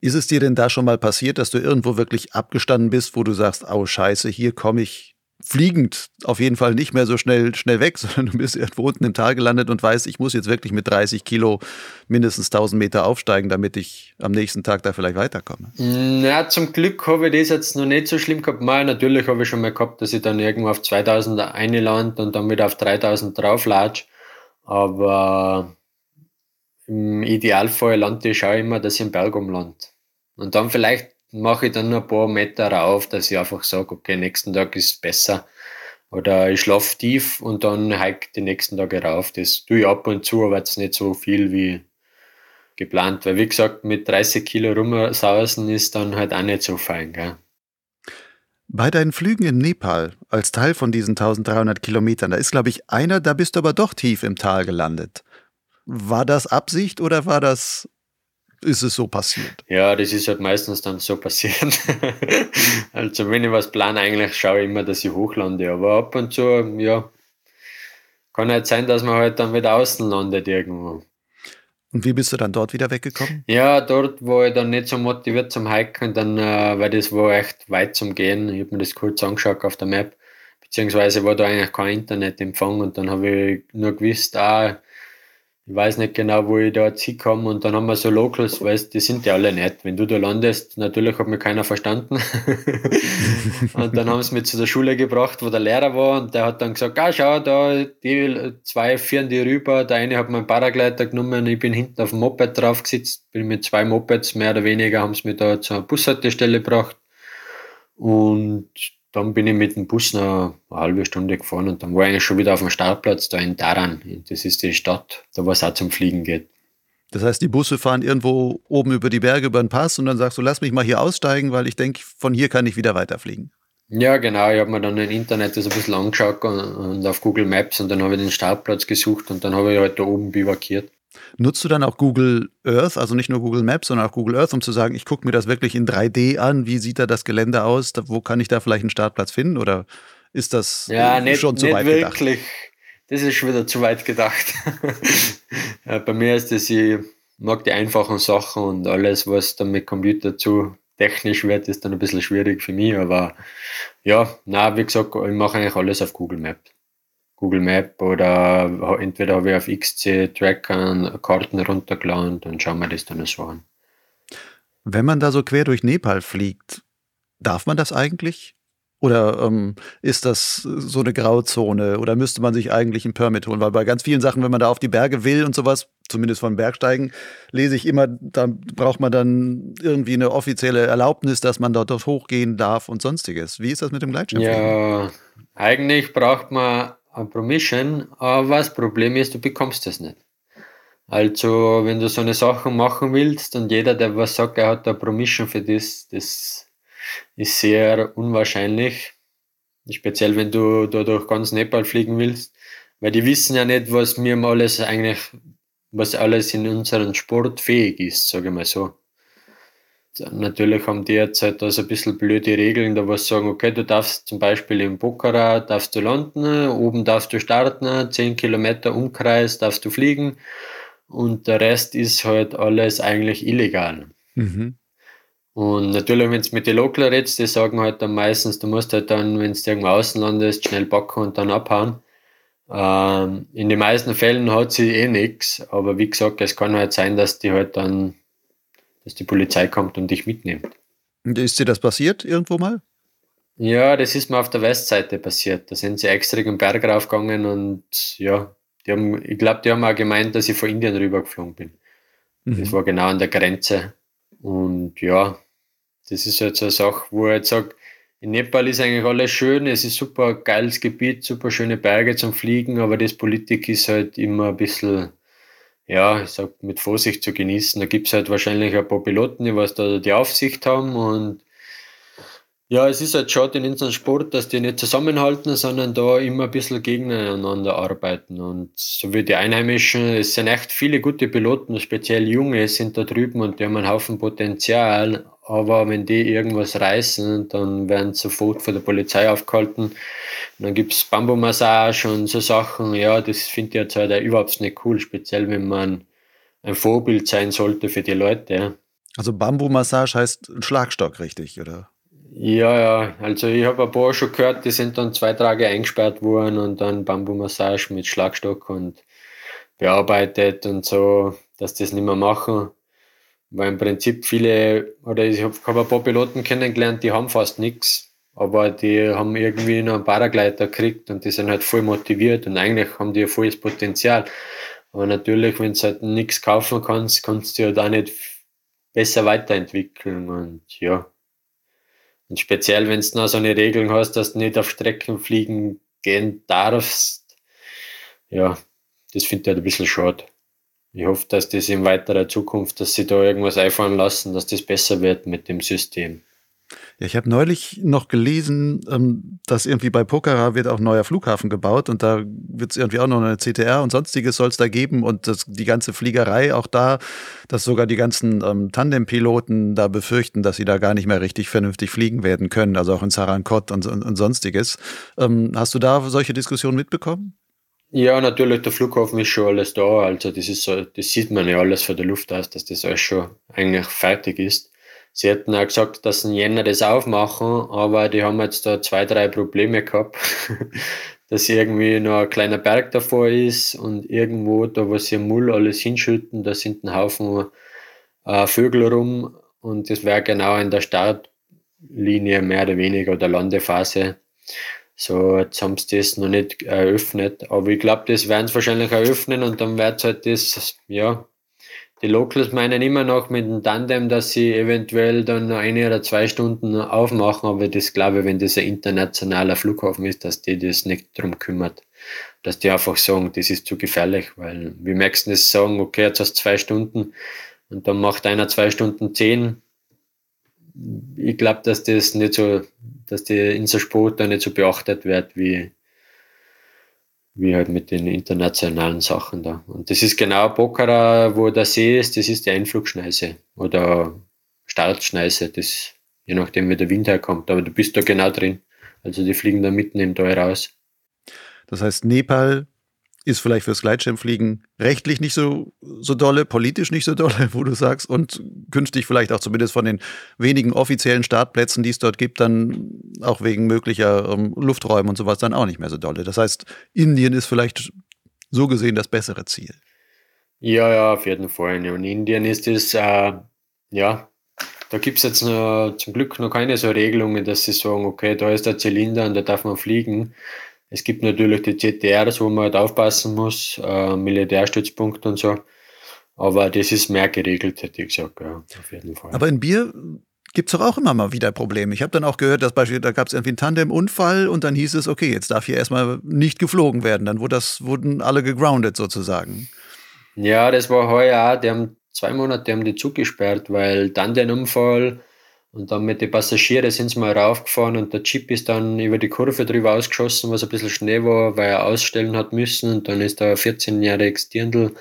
Ist es dir denn da schon mal passiert, dass du irgendwo wirklich abgestanden bist, wo du sagst, oh Scheiße, hier komme ich fliegend auf jeden Fall nicht mehr so schnell, schnell weg, sondern du bist irgendwo unten im Tal gelandet und weißt, ich muss jetzt wirklich mit 30 Kilo mindestens 1000 Meter aufsteigen, damit ich am nächsten Tag da vielleicht weiterkomme. Na, zum Glück habe ich das jetzt noch nicht so schlimm gehabt. Mal, natürlich habe ich schon mal gehabt, dass ich dann irgendwo auf 2000 einlande und dann wieder auf 3000 drauflatsch. Aber im Idealfall lande ich auch immer, dass ich im Berg umlande. Und dann vielleicht mache ich dann noch ein paar Meter rauf, dass ich einfach sage, okay, nächsten Tag ist es besser. Oder ich schlafe tief und dann hike die nächsten Tage rauf. Das tue ich ab und zu, aber jetzt nicht so viel wie geplant. Weil wie gesagt, mit 30 Kilo rumsausen ist dann halt auch nicht so fein. Gell? Bei deinen Flügen in Nepal, als Teil von diesen 1300 Kilometern, da ist, glaube ich, einer, da bist du aber doch tief im Tal gelandet. War das Absicht oder war das ist es so passiert. Ja, das ist halt meistens dann so passiert. also wenn ich was plane, eigentlich schaue ich immer, dass ich hochlande. Aber ab und zu, ja, kann halt sein, dass man halt dann wieder außen landet irgendwo. Und wie bist du dann dort wieder weggekommen? Ja, dort war ich dann nicht so motiviert zum Hiken, dann, äh, weil das war echt weit zum Gehen. Ich habe mir das kurz angeschaut auf der Map, beziehungsweise war da eigentlich kein Internetempfang und dann habe ich nur gewusst, ah, ich weiß nicht genau, wo ich da jetzt hinkomme. Und dann haben wir so Locals, weißt die sind ja alle nett. Wenn du da landest, natürlich hat mir keiner verstanden. und dann haben sie mich zu der Schule gebracht, wo der Lehrer war. Und der hat dann gesagt, ah, schau, da, die zwei führen die rüber. Der eine hat meinen Paragleiter genommen. Ich bin hinten auf dem Moped drauf gesetzt. Bin mit zwei Mopeds, mehr oder weniger, haben sie mich da zur Bushaltestelle gebracht. Und dann bin ich mit dem Bus noch eine halbe Stunde gefahren und dann war ich eigentlich schon wieder auf dem Startplatz da in Daran. Das ist die Stadt, da wo es auch zum Fliegen geht. Das heißt, die Busse fahren irgendwo oben über die Berge über den Pass und dann sagst du, lass mich mal hier aussteigen, weil ich denke, von hier kann ich wieder weiterfliegen. Ja, genau. Ich habe mir dann im Internet das ein bisschen angeschaut und auf Google Maps und dann habe ich den Startplatz gesucht und dann habe ich halt da oben bivakiert. Nutzt du dann auch Google Earth, also nicht nur Google Maps, sondern auch Google Earth, um zu sagen, ich gucke mir das wirklich in 3D an, wie sieht da das Gelände aus, wo kann ich da vielleicht einen Startplatz finden oder ist das ja, nicht, schon zu nicht weit wirklich. gedacht? Das ist schon wieder zu weit gedacht. bei mir ist das, ich mag die einfachen Sachen und alles, was dann mit Computer zu technisch wird, ist dann ein bisschen schwierig für mich, aber ja, na, wie gesagt, ich mache eigentlich alles auf Google Maps. Google Map oder entweder habe ich auf XC Trackern Karten runtergeladen und schauen wir das dann so an. Wenn man da so quer durch Nepal fliegt, darf man das eigentlich? Oder ähm, ist das so eine Grauzone? Oder müsste man sich eigentlich ein Permit holen? Weil bei ganz vielen Sachen, wenn man da auf die Berge will und sowas, zumindest von Bergsteigen, lese ich immer, da braucht man dann irgendwie eine offizielle Erlaubnis, dass man dort hochgehen darf und sonstiges. Wie ist das mit dem Gleitschirm? Ja, eigentlich braucht man Permission, aber das Problem ist, du bekommst das nicht. Also, wenn du so eine Sache machen willst und jeder, der was sagt, er hat eine Permission für das, das ist sehr unwahrscheinlich. Speziell, wenn du da durch ganz Nepal fliegen willst, weil die wissen ja nicht, was mir alles eigentlich, was alles in unserem Sport fähig ist, sage ich mal so. Natürlich haben die jetzt halt also ein bisschen blöde Regeln, da was sagen, okay, du darfst zum Beispiel in Pokhara darfst du landen, oben darfst du starten, 10 Kilometer Umkreis darfst du fliegen und der Rest ist halt alles eigentlich illegal. Mhm. Und natürlich, wenn du mit den Local redest, die sagen halt dann meistens, du musst halt dann, wenn du irgendwo außen landest, schnell backen und dann abhauen. Ähm, in den meisten Fällen hat sie eh nichts, aber wie gesagt, es kann halt sein, dass die halt dann dass die Polizei kommt und dich mitnimmt. Ist dir das passiert irgendwo mal? Ja, das ist mir auf der Westseite passiert. Da sind sie extra den Berg raufgegangen und ja, die haben, ich glaube, die haben auch gemeint, dass ich von Indien rübergeflogen bin. Mhm. Das war genau an der Grenze. Und ja, das ist jetzt eine Sache, wo ich jetzt sage, in Nepal ist eigentlich alles schön, es ist super geiles Gebiet, super schöne Berge zum Fliegen, aber das Politik ist halt immer ein bisschen, ja, ich sag, mit Vorsicht zu genießen. Da gibt es halt wahrscheinlich ein paar Piloten, die was da die Aufsicht haben und ja, es ist halt schade in unserem Sport, dass die nicht zusammenhalten, sondern da immer ein bisschen gegeneinander arbeiten. Und so wie die Einheimischen, es sind echt viele gute Piloten, speziell Junge sind da drüben und die haben einen Haufen Potenzial. Aber wenn die irgendwas reißen, dann werden sie sofort von der Polizei aufgehalten. Und dann gibt es Bambumassage und so Sachen. Ja, das finde ich jetzt halt überhaupt nicht cool, speziell wenn man ein Vorbild sein sollte für die Leute. Also Bambumassage heißt Schlagstock, richtig, oder? Ja, ja, also ich habe ein paar schon gehört, die sind dann zwei Tage eingesperrt worden und dann Bambumassage mit Schlagstock und bearbeitet und so, dass die das nicht mehr machen. Weil im Prinzip viele, oder ich habe hab ein paar Piloten kennengelernt, die haben fast nichts, aber die haben irgendwie noch einen Paragleiter gekriegt und die sind halt voll motiviert und eigentlich haben die ein volles Potenzial. Aber natürlich, wenn du halt nichts kaufen kannst, kannst du ja halt da nicht besser weiterentwickeln und ja. Und speziell, wenn du noch so eine Regelung hast, dass du nicht auf Strecken fliegen gehen darfst, ja, das finde ich halt ein bisschen schade. Ich hoffe, dass das in weiterer Zukunft, dass sie da irgendwas einfallen lassen, dass das besser wird mit dem System. Ja, ich habe neulich noch gelesen, ähm, dass irgendwie bei Pokhara wird auch ein neuer Flughafen gebaut und da wird es irgendwie auch noch eine CTR und sonstiges soll es da geben und das, die ganze Fliegerei auch da, dass sogar die ganzen ähm, Tandem-Piloten da befürchten, dass sie da gar nicht mehr richtig vernünftig fliegen werden können, also auch in Sarankot und, und, und sonstiges. Ähm, hast du da solche Diskussionen mitbekommen? Ja, natürlich, der Flughafen ist schon alles da. Also das ist so, das sieht man ja alles von der Luft aus, dass das alles schon eigentlich fertig ist. Sie hätten auch gesagt, dass sie Jänner das aufmachen, aber die haben jetzt da zwei, drei Probleme gehabt, dass irgendwie noch ein kleiner Berg davor ist und irgendwo, da wo sie Mull alles hinschütten, da sind ein Haufen äh, Vögel rum und das wäre genau in der Startlinie mehr oder weniger oder Landephase. So, jetzt haben sie das noch nicht eröffnet, aber ich glaube, das werden sie wahrscheinlich eröffnen und dann wird halt das, ja, die Locals meinen immer noch mit dem Tandem, dass sie eventuell dann eine oder zwei Stunden aufmachen, aber das glaube ich, wenn das ein internationaler Flughafen ist, dass die das nicht drum kümmert. Dass die einfach sagen, das ist zu gefährlich, weil wir merken das sagen, okay, jetzt hast du zwei Stunden und dann macht einer zwei Stunden zehn. Ich glaube, dass das nicht so, dass die in so Sport da nicht so beachtet wird, wie, wie halt mit den internationalen Sachen da. Und das ist genau Pokhara, wo der See ist, das ist die Einflugschneise oder Startschneise, das, je nachdem wie der Wind herkommt, aber du bist da genau drin. Also die fliegen da mitten im Tal raus. Das heißt, Nepal ist vielleicht fürs Gleitschirmfliegen rechtlich nicht so, so dolle, politisch nicht so dolle, wo du sagst, und künftig vielleicht auch zumindest von den wenigen offiziellen Startplätzen, die es dort gibt, dann auch wegen möglicher ähm, Lufträume und sowas dann auch nicht mehr so dolle. Das heißt, Indien ist vielleicht so gesehen das bessere Ziel. Ja, ja, auf jeden Fall. Und Indien ist es, äh, ja, da gibt es jetzt noch, zum Glück noch keine so Regelungen, dass sie sagen, okay, da ist der Zylinder und da darf man fliegen. Es gibt natürlich die CTRs, wo man halt aufpassen muss, äh, Militärstützpunkte und so. Aber das ist mehr geregelt, hätte ich gesagt, ja, auf jeden Fall. Aber in Bier gibt es doch auch immer mal wieder Probleme. Ich habe dann auch gehört, dass beispielsweise, da gab es irgendwie einen Tandem-Unfall und dann hieß es, okay, jetzt darf hier erstmal nicht geflogen werden. Dann wurde das, wurden alle gegroundet sozusagen. Ja, das war heuer auch. Die haben zwei Monate haben die zugesperrt, weil Tandem-Unfall und dann mit den Passagieren sind sie mal raufgefahren und der Chip ist dann über die Kurve drüber ausgeschossen, was ein bisschen Schnee war, weil er ausstellen hat müssen. Und dann ist da ein 14-jähriges Dirndl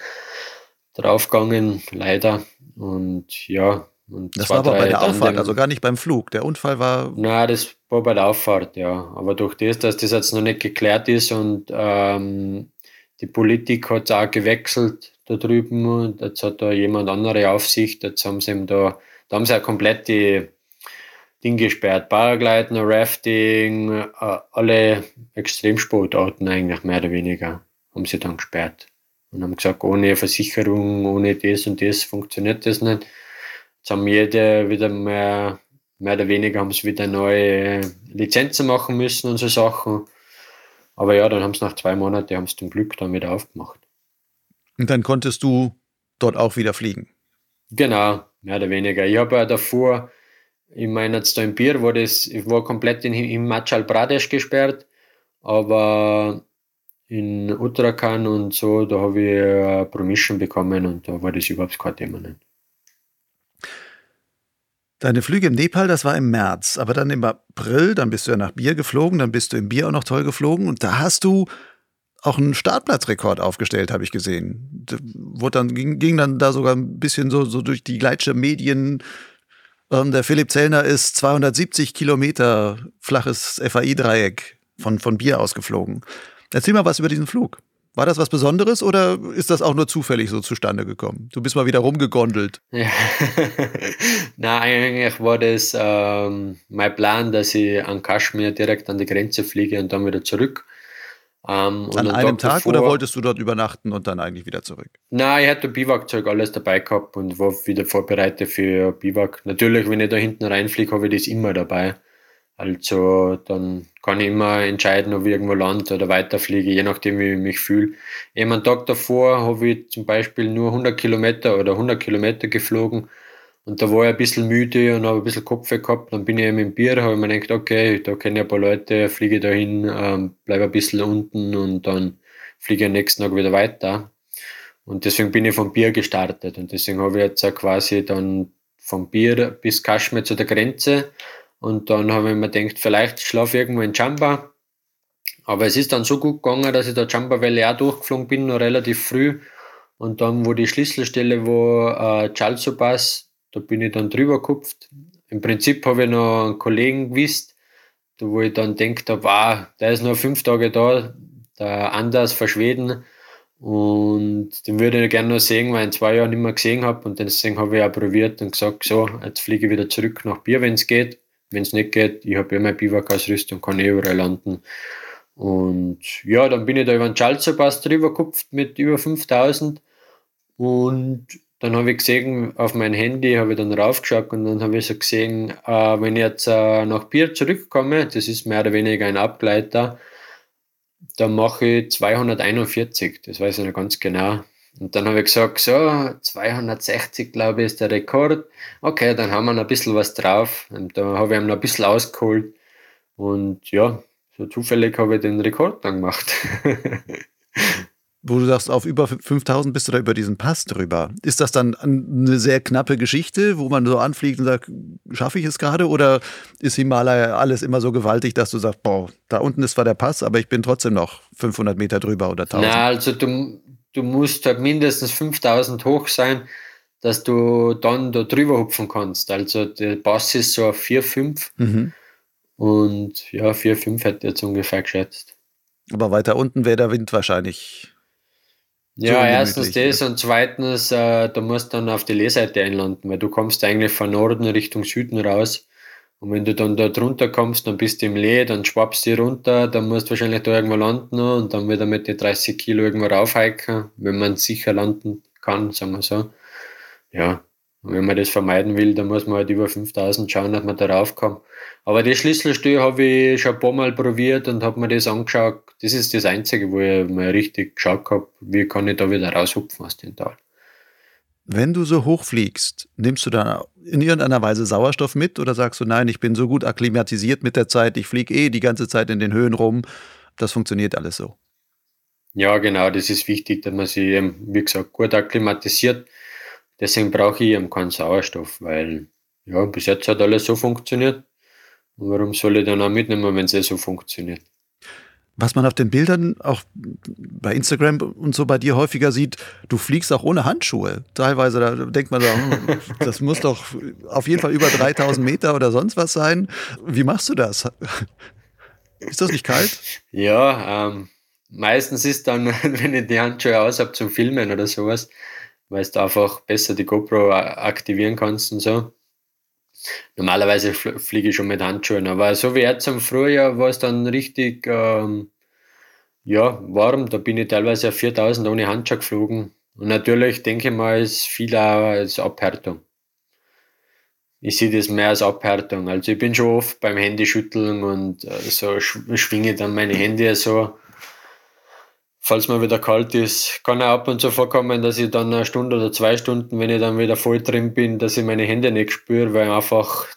draufgegangen, leider. Und ja. Und das war aber bei der Auffahrt, also gar nicht beim Flug. Der Unfall war. Nein, das war bei der Auffahrt, ja. Aber durch das, dass das jetzt noch nicht geklärt ist und ähm, die Politik hat auch gewechselt da drüben und jetzt hat da jemand andere Aufsicht, jetzt haben sie ihm da, da haben sie ja komplett die Ding gesperrt. Paragliden, Rafting, äh, alle Extremsportarten eigentlich mehr oder weniger haben sie dann gesperrt. Und haben gesagt, ohne Versicherung, ohne das und das funktioniert das nicht. Jetzt haben jede wieder mehr mehr oder weniger haben sie wieder neue Lizenzen machen müssen und so Sachen. Aber ja, dann haben sie nach zwei Monaten, haben sie zum Glück dann wieder aufgemacht. Und dann konntest du dort auch wieder fliegen? Genau, mehr oder weniger. Ich habe ja davor, ich meine jetzt da im Bier, wo das, ich war komplett in Himachal Pradesh gesperrt, aber in Uttarakhand und so, da habe ich eine Permission bekommen und da war das überhaupt kein Thema. Nicht. Deine Flüge im Nepal, das war im März, aber dann im April, dann bist du ja nach Bier geflogen, dann bist du im Bier auch noch toll geflogen und da hast du auch einen Startplatzrekord aufgestellt, habe ich gesehen. Wurde dann, ging, ging, dann da sogar ein bisschen so, so durch die Gleitsche Medien. Ähm, der Philipp Zellner ist 270 Kilometer flaches FAI-Dreieck von, von Bier ausgeflogen. Erzähl mal was über diesen Flug. War das was Besonderes oder ist das auch nur zufällig so zustande gekommen? Du bist mal wieder rumgegondelt. Ja. Na, eigentlich war das ähm, mein Plan, dass ich an Kaschmir direkt an die Grenze fliege und dann wieder zurück. Ähm, an einem Tag davor, oder wolltest du dort übernachten und dann eigentlich wieder zurück? Nein, ich hatte Biwakzeug alles dabei gehabt und war wieder vorbereitet für Biwak. Natürlich, wenn ich da hinten reinfliege, habe ich das immer dabei. Also dann kann ich immer entscheiden, ob ich irgendwo lande oder weiterfliege, je nachdem, wie ich mich fühle. Eben einen Tag davor habe ich zum Beispiel nur 100 Kilometer oder 100 Kilometer geflogen und da war ich ein bisschen müde und habe ein bisschen Kopf gehabt. Dann bin ich eben im Bier, habe ich mir gedacht, okay, da kenne ich ein paar Leute, fliege da hin, ähm, bleibe ein bisschen unten und dann fliege ich am nächsten Tag wieder weiter. Und deswegen bin ich vom Bier gestartet und deswegen habe ich jetzt auch quasi dann vom Bier bis Kaschmir zu der Grenze und dann habe ich mir gedacht, vielleicht schlafe ich irgendwo in Chamba. Aber es ist dann so gut gegangen, dass ich da Chamba Valley auch durchgeflogen bin, noch relativ früh. Und dann, wo die Schlüsselstelle war, äh, Chalso Pass, da bin ich dann drüber gekupft. Im Prinzip habe ich noch einen Kollegen gewusst, wo ich dann denkt habe, wow, der ist noch fünf Tage da, der Anders von Schweden. Und den würde ich gerne noch sehen, weil ich in zwei Jahren nicht mehr gesehen habe. Und deswegen habe ich auch probiert und gesagt, so, jetzt fliege ich wieder zurück nach Bier, wenn es geht wenn es nicht geht, ich habe ja meine Biwakausrüstung, kann eh überall landen. Und ja, dann bin ich da über den Schalzerpass drüber gekupft mit über 5000 und dann habe ich gesehen, auf mein Handy habe ich dann raufgeschaut und dann habe ich so gesehen, äh, wenn ich jetzt äh, nach Bier zurückkomme, das ist mehr oder weniger ein Abgleiter, dann mache ich 241, das weiß ich noch ganz genau. Und dann habe ich gesagt, so, 260 glaube ich ist der Rekord. Okay, dann haben wir noch ein bisschen was drauf. Und da habe ich ihm noch ein bisschen ausgeholt. Und ja, so zufällig habe ich den Rekord dann gemacht. Wo du sagst, auf über 5000 bist du da über diesen Pass drüber. Ist das dann eine sehr knappe Geschichte, wo man so anfliegt und sagt, schaffe ich es gerade? Oder ist Himalaya alles immer so gewaltig, dass du sagst, boah, da unten ist zwar der Pass, aber ich bin trotzdem noch 500 Meter drüber oder 1000? Na, also du, du musst halt mindestens 5000 hoch sein, dass du dann da drüber hupfen kannst. Also der Pass ist so auf 4, 5. Mhm. Und ja, 4, 5 hätte jetzt ungefähr geschätzt. Aber weiter unten wäre der Wind wahrscheinlich. Ja, erstens das und zweitens, äh, du musst dann auf die Lehseite einlanden, weil du kommst eigentlich von Norden Richtung Süden raus. Und wenn du dann da drunter kommst, dann bist du im Lee, dann schwappst du runter, dann musst du wahrscheinlich da irgendwo landen und dann wieder mit den 30 Kilo irgendwo raufhiken, wenn man sicher landen kann, sagen wir so. Ja, und wenn man das vermeiden will, dann muss man halt über 5000 schauen, dass man da raufkommt. Aber die Schlüsselstühle habe ich schon ein paar Mal probiert und habe mir das angeschaut. Das ist das Einzige, wo ich mal richtig geschaut habe, wie kann ich da wieder raushupfen aus dem Tal. Wenn du so hoch fliegst, nimmst du da in irgendeiner Weise Sauerstoff mit oder sagst du, nein, ich bin so gut akklimatisiert mit der Zeit, ich fliege eh die ganze Zeit in den Höhen rum, das funktioniert alles so? Ja, genau, das ist wichtig, dass man sich, wie gesagt, gut akklimatisiert. Deswegen brauche ich eben keinen Sauerstoff, weil ja, bis jetzt hat alles so funktioniert. Und warum soll ich dann auch mitnehmen, wenn es eh so funktioniert? was man auf den Bildern auch bei Instagram und so bei dir häufiger sieht, du fliegst auch ohne Handschuhe. Teilweise, da denkt man, hm, das muss doch auf jeden Fall über 3000 Meter oder sonst was sein. Wie machst du das? Ist das nicht kalt? Ja, ähm, meistens ist dann, wenn ich die Handschuhe aus habe zum Filmen oder sowas, weil du einfach besser die GoPro aktivieren kannst und so. Normalerweise fliege ich schon mit Handschuhen, aber so wie jetzt im Frühjahr war es dann richtig ähm, ja, warm. Da bin ich teilweise auf 4000 ohne Handschuhe geflogen. Und natürlich denke ich mal, ist viel auch als Abhärtung. ich sehe das mehr als Abhärtung. Also ich bin schon oft beim Handyschütteln und äh, so schwinge dann meine Hände so. Falls mir wieder kalt ist, kann auch ab und zu vorkommen, dass ich dann eine Stunde oder zwei Stunden, wenn ich dann wieder voll drin bin, dass ich meine Hände nicht spüre, weil einfach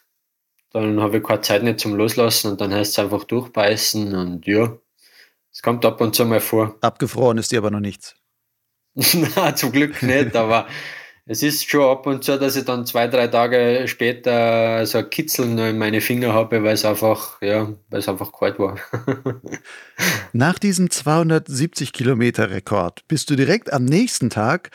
dann habe ich keine Zeit nicht zum Loslassen und dann heißt es einfach durchbeißen und ja, es kommt ab und zu mal vor. Abgefroren ist dir aber noch nichts. Na, zum Glück nicht, aber es ist schon ab und zu, dass ich dann zwei, drei Tage später so ein Kitzeln in meine Finger habe, weil es einfach, ja, weil es einfach kalt war. Nach diesem 270 Kilometer Rekord bist du direkt am nächsten Tag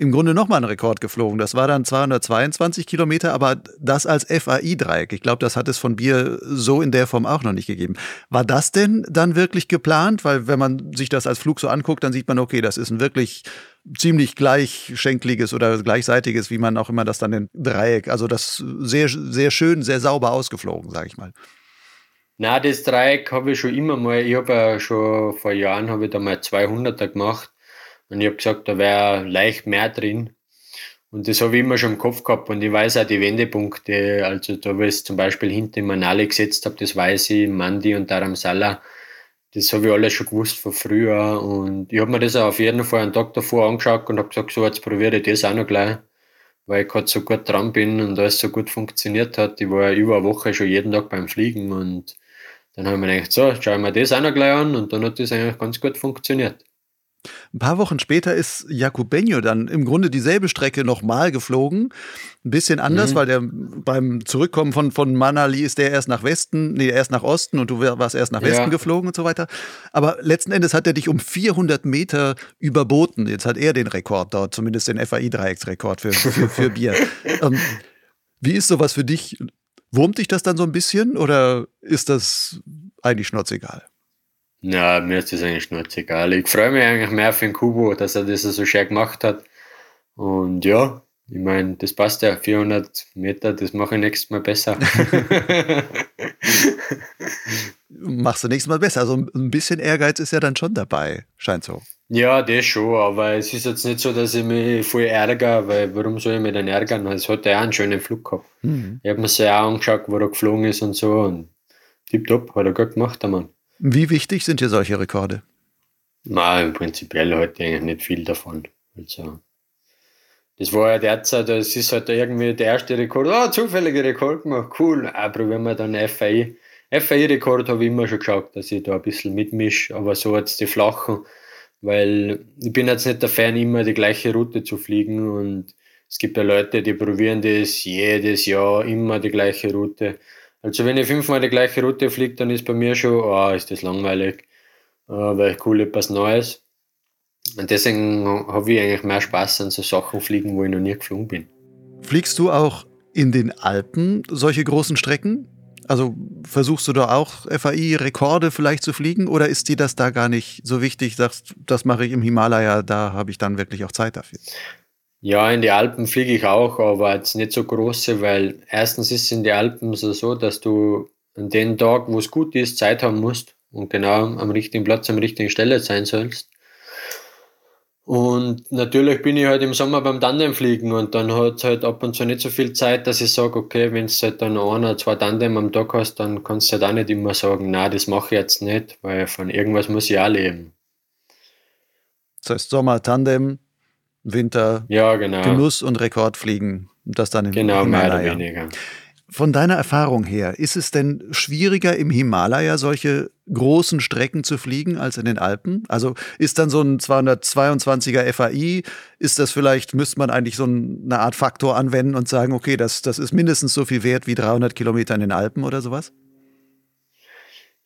im Grunde nochmal einen Rekord geflogen. Das war dann 222 Kilometer, aber das als FAI-Dreieck. Ich glaube, das hat es von Bier so in der Form auch noch nicht gegeben. War das denn dann wirklich geplant? Weil wenn man sich das als Flug so anguckt, dann sieht man, okay, das ist ein wirklich ziemlich gleichschenkliges oder gleichseitiges, wie man auch immer das dann in Dreieck, also das sehr, sehr schön, sehr sauber ausgeflogen, sage ich mal. Na, das Dreieck habe ich schon immer mal, ich habe ja schon vor Jahren habe ich da mal 200er gemacht und ich habe gesagt, da wäre leicht mehr drin. Und das habe ich immer schon im Kopf gehabt und ich weiß auch die Wendepunkte, also da, wo ich zum Beispiel hinter Manali gesetzt habe, das weiß ich, Mandi und Dharamsala, das habe ich alles schon gewusst von früher und ich habe mir das auch auf jeden Fall einen Tag davor angeschaut und habe gesagt, so jetzt probiere ich das auch noch gleich, weil ich gerade so gut dran bin und alles so gut funktioniert hat. Ich war ja über eine Woche schon jeden Tag beim Fliegen und dann habe ich mir gedacht, so, schaue ich mir das auch noch gleich an und dann hat das eigentlich ganz gut funktioniert. Ein paar Wochen später ist Jacobenio dann im Grunde dieselbe Strecke nochmal geflogen. Ein bisschen anders, mhm. weil der beim Zurückkommen von, von Manali ist der erst nach Westen, nee, erst nach Osten und du warst erst nach Westen ja. geflogen und so weiter. Aber letzten Endes hat er dich um 400 Meter überboten. Jetzt hat er den Rekord dort, zumindest den FAI-Dreiecksrekord für, für, für Bier. ähm, wie ist sowas für dich? Wurmt dich das dann so ein bisschen oder ist das eigentlich schnurzegal? Ja, mir ist das eigentlich nur egal. Ich freue mich eigentlich mehr für den Kubo, dass er das so schön gemacht hat. Und ja, ich meine, das passt ja. 400 Meter, das mache ich nächstes Mal besser. Machst du nächstes Mal besser. Also ein bisschen Ehrgeiz ist ja dann schon dabei, scheint so. Ja, das schon, aber es ist jetzt nicht so, dass ich mich voll ärgere, weil warum soll ich mich dann ärgern? Es hat ja auch einen schönen Flug gehabt. Mhm. Ich habe mir es ja auch angeschaut, wo er geflogen ist und so und tipptopp, hat er gut gemacht, der Mann. Wie wichtig sind dir solche Rekorde? Nein, prinzipiell heute eigentlich nicht viel davon. Also, das war ja derzeit, das ist halt irgendwie der erste Rekord. Oh, zufälliger Rekord gemacht, cool. Ah, probieren wir dann FAI. FAI-Rekord habe ich immer schon geschaut, dass ich da ein bisschen mitmische, aber so jetzt die flachen, weil ich bin jetzt nicht der Fan, immer die gleiche Route zu fliegen und es gibt ja Leute, die probieren das jedes Jahr immer die gleiche Route. Also wenn ich fünfmal die gleiche Route fliege, dann ist bei mir schon, oh, ist das langweilig, oh, weil ich cool etwas Neues. Und deswegen habe ich eigentlich mehr Spaß an so Sachen fliegen, wo ich noch nie geflogen bin. Fliegst du auch in den Alpen solche großen Strecken? Also versuchst du da auch FAI-Rekorde vielleicht zu fliegen oder ist dir das da gar nicht so wichtig, sagst, das mache ich im Himalaya, da habe ich dann wirklich auch Zeit dafür? Ja, in die Alpen fliege ich auch, aber jetzt nicht so große, weil erstens ist es in die Alpen so, dass du an den Tag, wo es gut ist, Zeit haben musst und genau am richtigen Platz, am richtigen Stelle sein sollst. Und natürlich bin ich halt im Sommer beim Tandemfliegen und dann hat es halt ab und zu nicht so viel Zeit, dass ich sage, okay, wenn du halt dann ein oder zwei Tandem am Tag hast, dann kannst du halt auch nicht immer sagen, na, das mache ich jetzt nicht, weil von irgendwas muss ich auch leben. Das heißt Sommer Tandem, Winter, ja, genau. Genuss und Rekordfliegen. Das dann im genau, Himalaya. mehr oder weniger. Von deiner Erfahrung her, ist es denn schwieriger im Himalaya solche großen Strecken zu fliegen als in den Alpen? Also ist dann so ein 222er FAI, ist das vielleicht, müsste man eigentlich so eine Art Faktor anwenden und sagen, okay, das, das ist mindestens so viel wert wie 300 Kilometer in den Alpen oder sowas?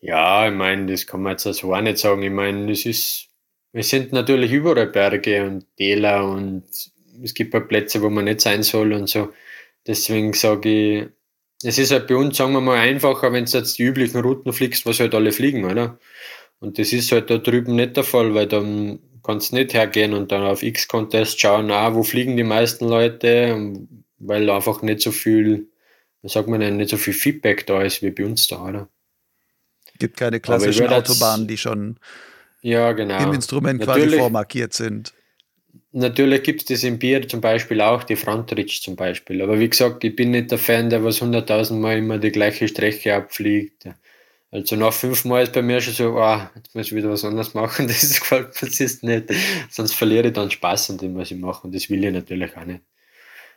Ja, ich meine, das kann man jetzt also auch nicht sagen. Ich meine, das ist es sind natürlich überall Berge und Täler und es gibt auch Plätze, wo man nicht sein soll und so. Deswegen sage ich, es ist halt bei uns, sagen wir mal, einfacher, wenn du jetzt die üblichen Routen fliegst, was halt alle fliegen, oder? Und das ist halt da drüben nicht der Fall, weil dann kannst du nicht hergehen und dann auf X-Contest schauen, ah, wo fliegen die meisten Leute, weil einfach nicht so viel, wie sagt man denn, nicht so viel Feedback da ist wie bei uns da, oder? Gibt keine klassischen Autobahnen, die schon ja, genau. im Instrument Natürlich, quasi vormarkiert sind. natürlich gibt es das im Bier zum Beispiel auch, die Frontridge zum Beispiel. Aber wie gesagt, ich bin nicht der Fan, der was hunderttausend Mal immer die gleiche Strecke abfliegt. Also nach fünf Mal ist bei mir schon so, ah, jetzt muss ich wieder was anderes machen, das gefällt mir das nicht. Sonst verliere ich dann Spaß an dem, was ich mache und das will ich natürlich auch nicht.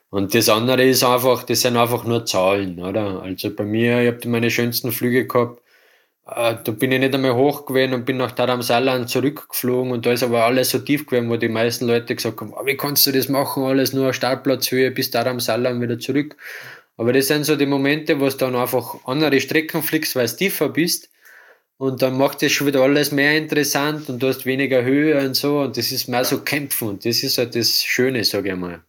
Und das andere ist einfach, das sind einfach nur Zahlen, oder? Also bei mir, ich habe meine schönsten Flüge gehabt, äh, da bin ich nicht einmal hoch gewesen und bin nach Dharamsalan zurückgeflogen und da ist aber alles so tief gewesen, wo die meisten Leute gesagt haben, oh, wie kannst du das machen, alles nur Startplatzhöhe bis Dharamsalan wieder zurück. Aber das sind so die Momente, wo du dann einfach andere Strecken fliegst, weil du tiefer bist. Und dann macht das schon wieder alles mehr interessant und du hast weniger Höhe und so. Und das ist mehr so Kämpfen. Und das ist halt das Schöne, sage ich mal.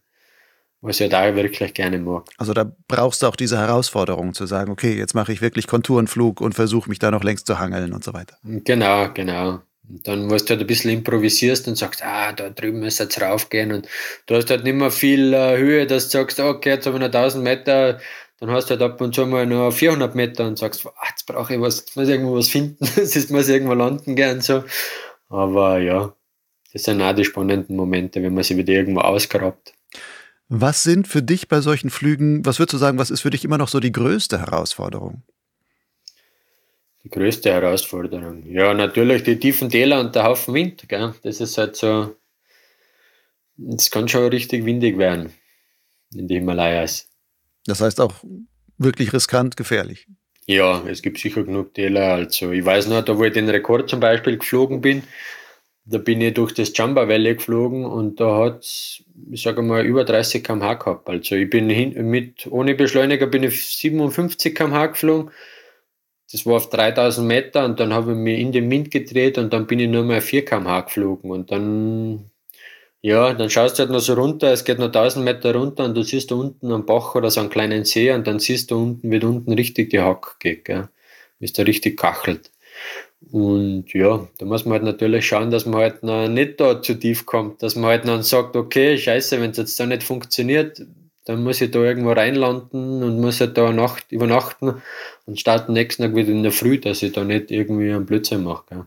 Was ich da wirklich gerne mag. Also da brauchst du auch diese Herausforderung zu sagen, okay, jetzt mache ich wirklich Konturenflug und versuche mich da noch längst zu hangeln und so weiter. Genau, genau. Und dann, wo du halt ein bisschen improvisierst und sagst, ah, da drüben muss jetzt raufgehen und du hast halt nicht mehr viel äh, Höhe, dass du sagst, okay, jetzt habe ich noch 1000 Meter, dann hast du halt ab und zu mal nur 400 Meter und sagst, ah, jetzt brauche ich was, jetzt muss ich irgendwo was finden, jetzt muss ich irgendwo landen gehen so. Aber ja, das sind auch die spannenden Momente, wenn man sich wieder irgendwo ausgrabt. Was sind für dich bei solchen Flügen, was würdest du sagen, was ist für dich immer noch so die größte Herausforderung? die größte Herausforderung. Ja, natürlich die tiefen Täler und der Haufen Wind. Gell? Das ist halt so, es kann schon richtig windig werden in die Himalayas. Das heißt auch wirklich riskant, gefährlich. Ja, es gibt sicher genug Täler. Also ich weiß noch, da wo ich den Rekord zum Beispiel geflogen bin, da bin ich durch das Jamba Valley geflogen und da hat es, ich sage mal, über 30 km/h gehabt. Also ich bin hin, mit, ohne Beschleuniger bin ich 57 km/h geflogen das war auf 3000 Meter und dann habe ich mich in den Wind gedreht und dann bin ich nur mal 4 km/h geflogen und dann, ja, dann schaust du halt noch so runter, es geht noch 1000 Meter runter und du siehst da unten am Bach oder so einen kleinen See und dann siehst du unten, wie da unten richtig die Hack geht, gell, es da richtig kachelt. Und ja, da muss man halt natürlich schauen, dass man halt noch nicht da zu tief kommt, dass man halt dann sagt, okay, scheiße, wenn es jetzt da nicht funktioniert, dann muss ich da irgendwo reinlanden und muss halt da Nacht, übernachten und starte nächsten Tag wieder in der Früh, dass ich da nicht irgendwie einen Blödsinn mache. Gell.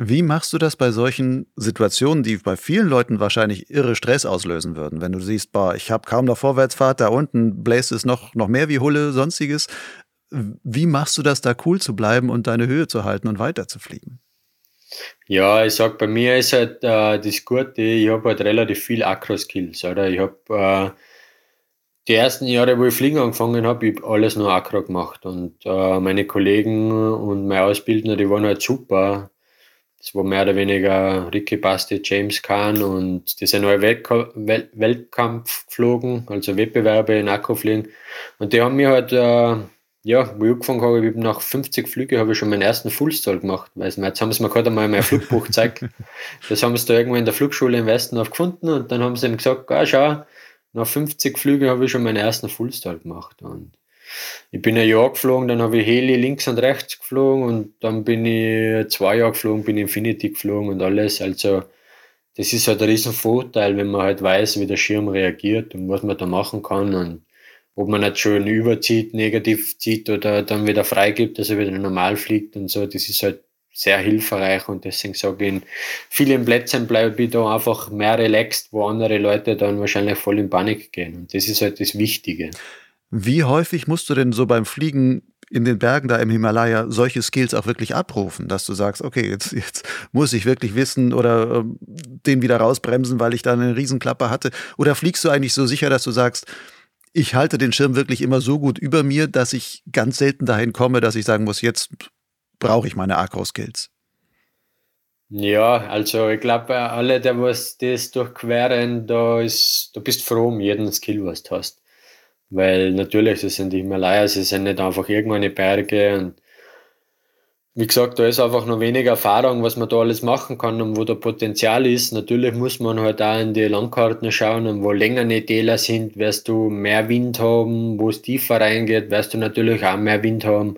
Wie machst du das bei solchen Situationen, die bei vielen Leuten wahrscheinlich irre Stress auslösen würden? Wenn du siehst, boah, ich habe kaum noch Vorwärtsfahrt, da unten bläst es noch, noch mehr wie Hulle, sonstiges. Wie machst du das, da cool zu bleiben und deine Höhe zu halten und weiterzufliegen? Ja, ich sag, bei mir ist halt äh, das Gute, ich habe halt relativ viel Akro-Skills? Ich habe äh, die ersten Jahre, wo ich fliegen angefangen habe, ich alles nur Akro gemacht. Und äh, meine Kollegen und meine Ausbildner, die waren halt super. Das war mehr oder weniger Ricky Basti, James Kahn und die sind alle Weltka Wel Weltkampf geflogen, also Wettbewerbe in Akkufliegen. Und die haben mir halt, äh, ja, wo ich angefangen habe, ich nach 50 Flügen habe ich schon meinen ersten Fullstall gemacht. Weil jetzt haben sie mir gerade einmal mein Flugbuch gezeigt. das haben sie da irgendwo in der Flugschule im Westen gefunden und dann haben sie ihm gesagt, ah, schau, nach 50 Flügen habe ich schon meinen ersten Fullstall gemacht. Und ich bin ein Jahr geflogen, dann habe ich Heli links und rechts geflogen und dann bin ich zwei Jahre geflogen, bin Infinity geflogen und alles. Also das ist halt ein riesen Vorteil, wenn man halt weiß, wie der Schirm reagiert und was man da machen kann und ob man nicht schon überzieht, negativ zieht oder dann wieder freigibt, dass er wieder normal fliegt und so. Das ist halt sehr hilfreich und deswegen sage ich, in vielen Plätzen bleibe ich da einfach mehr relaxed, wo andere Leute dann wahrscheinlich voll in Panik gehen. Und das ist halt das Wichtige. Wie häufig musst du denn so beim Fliegen in den Bergen da im Himalaya solche Skills auch wirklich abrufen, dass du sagst, okay, jetzt, jetzt muss ich wirklich wissen oder äh, den wieder rausbremsen, weil ich da eine Riesenklappe hatte? Oder fliegst du eigentlich so sicher, dass du sagst, ich halte den Schirm wirklich immer so gut über mir, dass ich ganz selten dahin komme, dass ich sagen muss, jetzt brauche ich meine Agro-Skills? Ja, also ich glaube, alle, die was das durchqueren, da ist, du bist froh um jeden Skill, was du hast. Weil natürlich, das sind die Himalayas, es sind nicht einfach irgendwelche Berge und wie gesagt, da ist einfach noch weniger Erfahrung, was man da alles machen kann und wo da Potenzial ist. Natürlich muss man halt auch in die Landkarten schauen und wo längere Täler sind, wirst du mehr Wind haben, wo es tiefer reingeht, wirst du natürlich auch mehr Wind haben.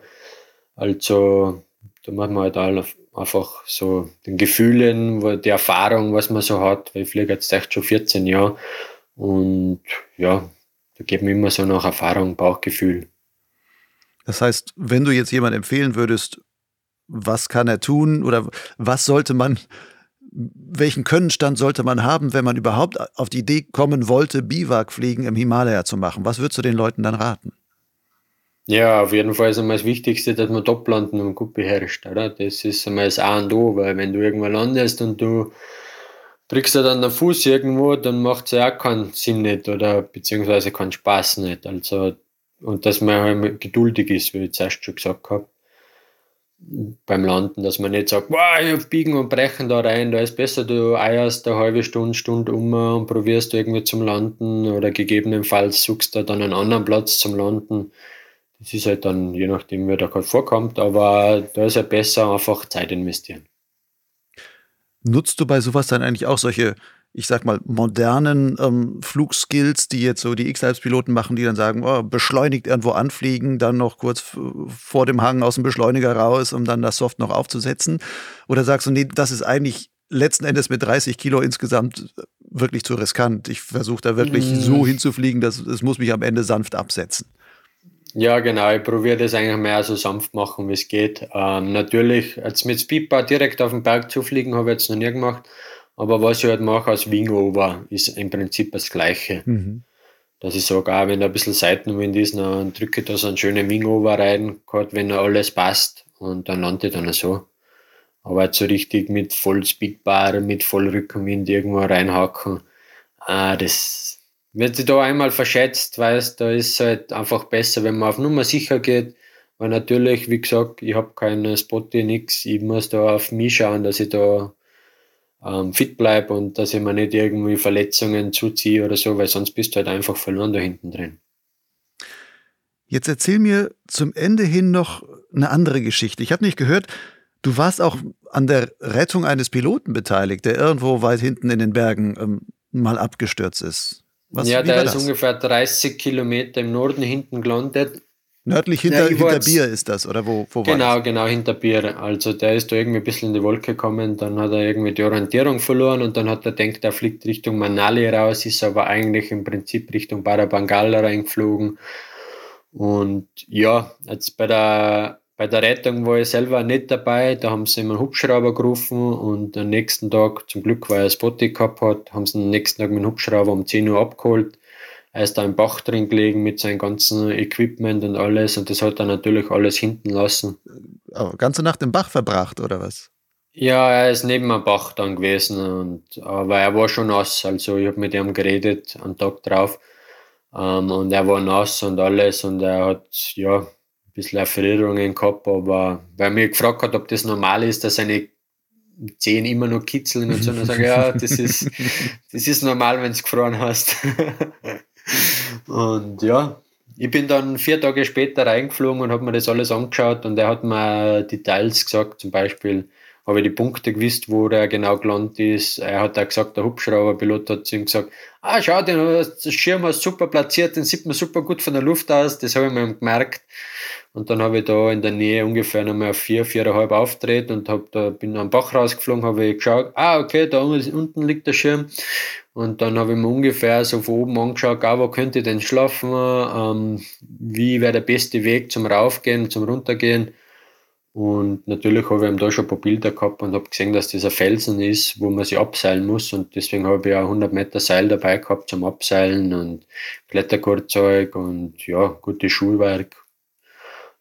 Also da muss man halt einfach so den Gefühlen, die Erfahrung, was man so hat, weil ich fliege jetzt echt schon 14 Jahre und ja, da geht mir immer so nach Erfahrung, Bauchgefühl. Das heißt, wenn du jetzt jemand empfehlen würdest, was kann er tun oder was sollte man welchen Könnenstand sollte man haben, wenn man überhaupt auf die Idee kommen wollte, Biwakfliegen im Himalaya zu machen? Was würdest du den Leuten dann raten? Ja, auf jeden Fall ist einmal das Wichtigste, dass man Toplanden und gut beherrscht, oder? Das ist einmal das A und O, weil wenn du irgendwo landest und du kriegst du dann den Fuß irgendwo, dann macht es ja auch keinen Sinn nicht oder beziehungsweise keinen Spaß nicht. Also, und dass man halt geduldig ist, wie ich zuerst schon gesagt habe, beim Landen, dass man nicht sagt, wow, ich hab biegen und brechen da rein, da ist besser, du eierst eine halbe Stunde, Stunde um und probierst irgendwie zum Landen oder gegebenenfalls suchst du dann einen anderen Platz zum Landen. Das ist halt dann, je nachdem, wer da gerade vorkommt, aber da ist ja besser einfach Zeit investieren. Nutzt du bei sowas dann eigentlich auch solche, ich sag mal, modernen ähm, Flugskills, die jetzt so die X-Types-Piloten machen, die dann sagen, oh, beschleunigt irgendwo anfliegen, dann noch kurz vor dem Hang aus dem Beschleuniger raus, um dann das Soft noch aufzusetzen? Oder sagst du, nee, das ist eigentlich letzten Endes mit 30 Kilo insgesamt wirklich zu riskant. Ich versuche da wirklich mm. so hinzufliegen, dass es muss mich am Ende sanft absetzen. Ja, genau. Ich probiere das eigentlich mehr so sanft machen, wie es geht. Ähm, natürlich, jetzt mit Speedbar direkt auf den Berg zu fliegen, habe ich jetzt noch nie gemacht. Aber was ich halt mache als Wingover, ist im Prinzip das Gleiche. Mhm. Dass ich sage, auch wenn da ein bisschen Seitenwind ist, dann drücke ich da so einen schönen Wingover rein, gerade wenn alles passt. Und dann lande ich dann so. Aber jetzt so richtig mit voll Speedbar, mit voll Rückenwind irgendwo reinhacken, ah, das wenn du da einmal verschätzt, weißt, da ist es halt einfach besser, wenn man auf Nummer sicher geht. Weil natürlich, wie gesagt, ich habe keine Spotte, nichts. Ich muss da auf mich schauen, dass ich da ähm, fit bleibe und dass ich mir nicht irgendwie Verletzungen zuziehe oder so, weil sonst bist du halt einfach verloren da hinten drin. Jetzt erzähl mir zum Ende hin noch eine andere Geschichte. Ich habe nicht gehört, du warst auch an der Rettung eines Piloten beteiligt, der irgendwo weit hinten in den Bergen ähm, mal abgestürzt ist. Was, ja, der ist ungefähr 30 Kilometer im Norden hinten gelandet. Nördlich hinter, ja, hinter Bier ist das, oder wo, wo Genau, war das? genau, hinter Bier. Also der ist da irgendwie ein bisschen in die Wolke gekommen, dann hat er irgendwie die Orientierung verloren und dann hat er denkt, er fliegt Richtung Manali raus, ist aber eigentlich im Prinzip Richtung Barabangal reingeflogen. Und ja, jetzt bei der bei der Rettung war ich selber nicht dabei, da haben sie immer einen Hubschrauber gerufen und am nächsten Tag, zum Glück, weil er Spotty gehabt hat, haben sie am nächsten Tag mit dem Hubschrauber um 10 Uhr abgeholt. Er ist da im Bach drin gelegen mit seinem ganzen Equipment und alles und das hat er natürlich alles hinten lassen. Oh, ganze Nacht im Bach verbracht oder was? Ja, er ist neben dem Bach dann gewesen und aber er war schon nass, also ich habe mit ihm geredet am Tag drauf ähm, und er war nass und alles und er hat ja ein bisschen Erfrierungen gehabt, aber weil er mich gefragt hat, ob das normal ist, dass seine Zehen immer noch kitzeln und so, dann sage ich, ja, das ist, das ist normal, wenn du gefroren hast. und ja, ich bin dann vier Tage später reingeflogen und habe mir das alles angeschaut und er hat mir Details gesagt, zum Beispiel, habe ich die Punkte gewusst, wo der genau gelandet ist. Er hat auch gesagt, der Hubschrauberpilot hat zu ihm gesagt, ah, schau, den Schirm hast super platziert, den sieht man super gut von der Luft aus, das habe ich mir gemerkt. Und dann habe ich da in der Nähe ungefähr nochmal auf vier, viereinhalb auftreten und hab da, bin am Bach rausgeflogen, habe ich geschaut, ah, okay, da unten liegt der Schirm. Und dann habe ich mir ungefähr so von oben angeschaut, ah, wo könnte ich denn schlafen, ähm, wie wäre der beste Weg zum Raufgehen, zum Runtergehen. Und natürlich habe ich da schon ein paar Bilder gehabt und habe gesehen, dass das ein Felsen ist, wo man sich abseilen muss. Und deswegen habe ich auch 100 Meter Seil dabei gehabt zum Abseilen und Kletterkurzzeug und ja, gutes Schulwerk.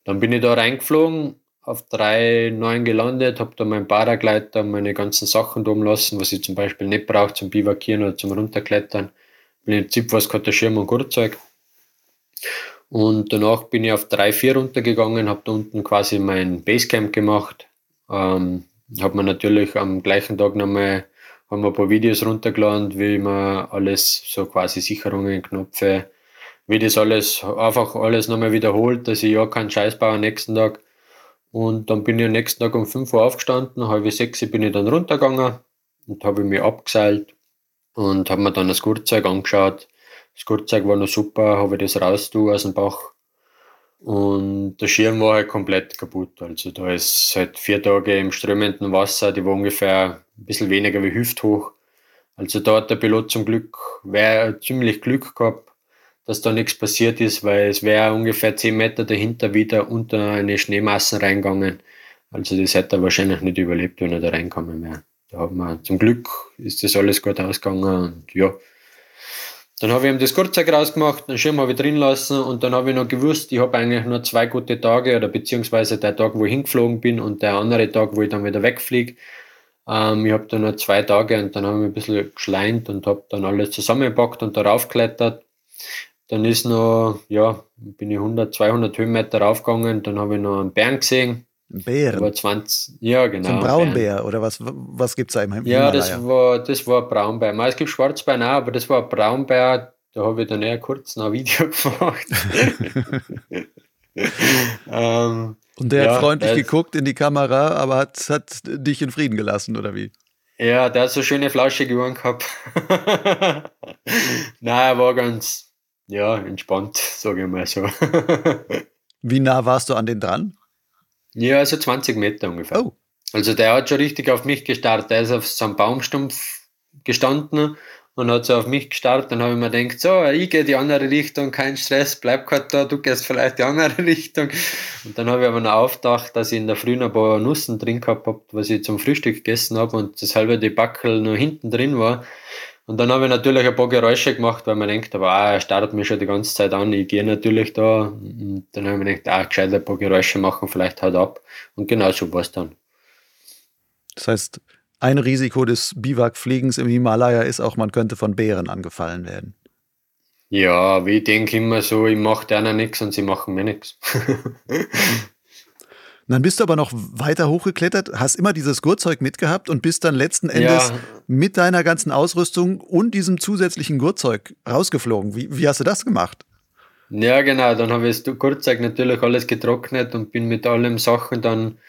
Dann bin ich da reingeflogen, auf drei neun gelandet, habe da meinen Paragleiter, meine ganzen Sachen da lassen, was ich zum Beispiel nicht brauche zum Bivakieren oder zum Runterklettern. Im Prinzip was gehabt, der Schirm und Gurtzeug. Und danach bin ich auf drei vier runtergegangen, habe da unten quasi mein Basecamp gemacht. Ähm, habe mir natürlich am gleichen Tag nochmal haben wir ein paar Videos runtergeladen, wie man alles, so quasi Sicherungen, Knöpfe, wie das alles, einfach alles nochmal wiederholt, dass ich ja keinen Scheiß baue am nächsten Tag. Und dann bin ich am nächsten Tag um 5 Uhr aufgestanden, halb sechs bin ich dann runtergegangen und habe mich abgeseilt und habe mir dann das Gurtzeug angeschaut. Das Gurtzeug war noch super, habe ich das raus aus dem Bach. Und der Schirm war halt komplett kaputt. Also da ist seit vier Tage im strömenden Wasser, die war ungefähr ein bisschen weniger wie hüfthoch. Also da hat der Pilot zum Glück ziemlich Glück gehabt, dass da nichts passiert ist, weil es wäre ungefähr 10 Meter dahinter wieder unter eine Schneemasse reingegangen. Also das hätte er wahrscheinlich nicht überlebt, wenn er da reinkommen wäre. da haben wir, zum Glück ist das alles gut ausgegangen und ja. Dann habe ich ihm das Gurtzeug rausgemacht, den Schirm habe ich drin lassen und dann habe ich noch gewusst, ich habe eigentlich nur zwei gute Tage oder beziehungsweise der Tag, wo ich hingeflogen bin und der andere Tag, wo ich dann wieder wegfliege. Ähm, ich habe dann noch zwei Tage und dann habe ich ein bisschen geschleint und habe dann alles zusammengepackt und darauf geklettert. Dann ist noch, ja, bin ich 100, 200 Höhenmeter raufgegangen, dann habe ich noch einen Bären gesehen, Bären. War 20, ja, genau. So ein Braunbär oder was, was gibt es da im Himalaya? Ja, das war, das war Braunbär. Es gibt Schwarzbär auch, aber das war Braunbär. Da habe ich dann eher kurz noch ein Video gemacht. ähm, Und der ja, hat freundlich geguckt in die Kamera, aber hat, hat dich in Frieden gelassen, oder wie? Ja, der hat so schöne flauschige Ohren gehabt. Nein, er war ganz ja, entspannt, sage ich mal so. wie nah warst du an den dran? Ja, also 20 Meter ungefähr. Oh. Also der hat schon richtig auf mich gestartet. Der ist auf so einem Baumstumpf gestanden und hat so auf mich gestartet. Dann habe ich mir gedacht, so, ich gehe die andere Richtung, kein Stress, bleib gerade da, du gehst vielleicht die andere Richtung. Und dann habe ich aber noch aufgedacht, dass ich in der Früh noch ein paar Nussen drin gehabt habe, was ich zum Frühstück gegessen habe und das halbe die Backel noch hinten drin war. Und dann habe ich natürlich ein paar Geräusche gemacht, weil man denkt, aber ah, er startet mich schon die ganze Zeit an, ich gehe natürlich da. Und dann habe ich mir gedacht, ah, gescheit ein paar Geräusche machen, vielleicht halt ab. Und genau so war es dann. Das heißt, ein Risiko des Biwakfliegens im Himalaya ist auch, man könnte von Bären angefallen werden. Ja, wie ich denke immer so, ich mache denen nichts und sie machen mir nichts. dann bist du aber noch weiter hochgeklettert, hast immer dieses Gurtzeug mitgehabt und bist dann letzten Endes ja. mit deiner ganzen Ausrüstung und diesem zusätzlichen Gurtzeug rausgeflogen. Wie, wie hast du das gemacht? Ja, genau. Dann habe ich das Gurtzeug natürlich alles getrocknet und bin mit allen Sachen dann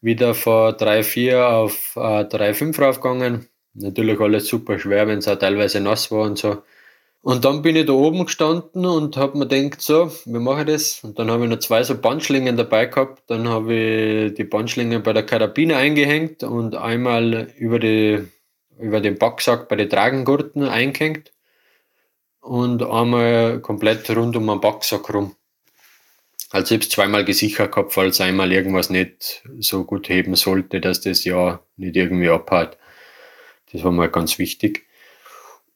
wieder von 3,4 auf äh, 3,5 raufgegangen. Natürlich alles super schwer, wenn es auch teilweise nass war und so. Und dann bin ich da oben gestanden und habe mir gedacht, so, wie mache ich das? Und dann habe ich noch zwei so Bandschlingen dabei gehabt. Dann habe ich die Bandschlingen bei der Karabine eingehängt und einmal über, die, über den Backsack bei den Tragengurten eingehängt und einmal komplett rund um den Backsack rum. Also ich habe es zweimal gesichert gehabt, falls einmal irgendwas nicht so gut heben sollte, dass das ja nicht irgendwie abhaut. Das war mal ganz wichtig.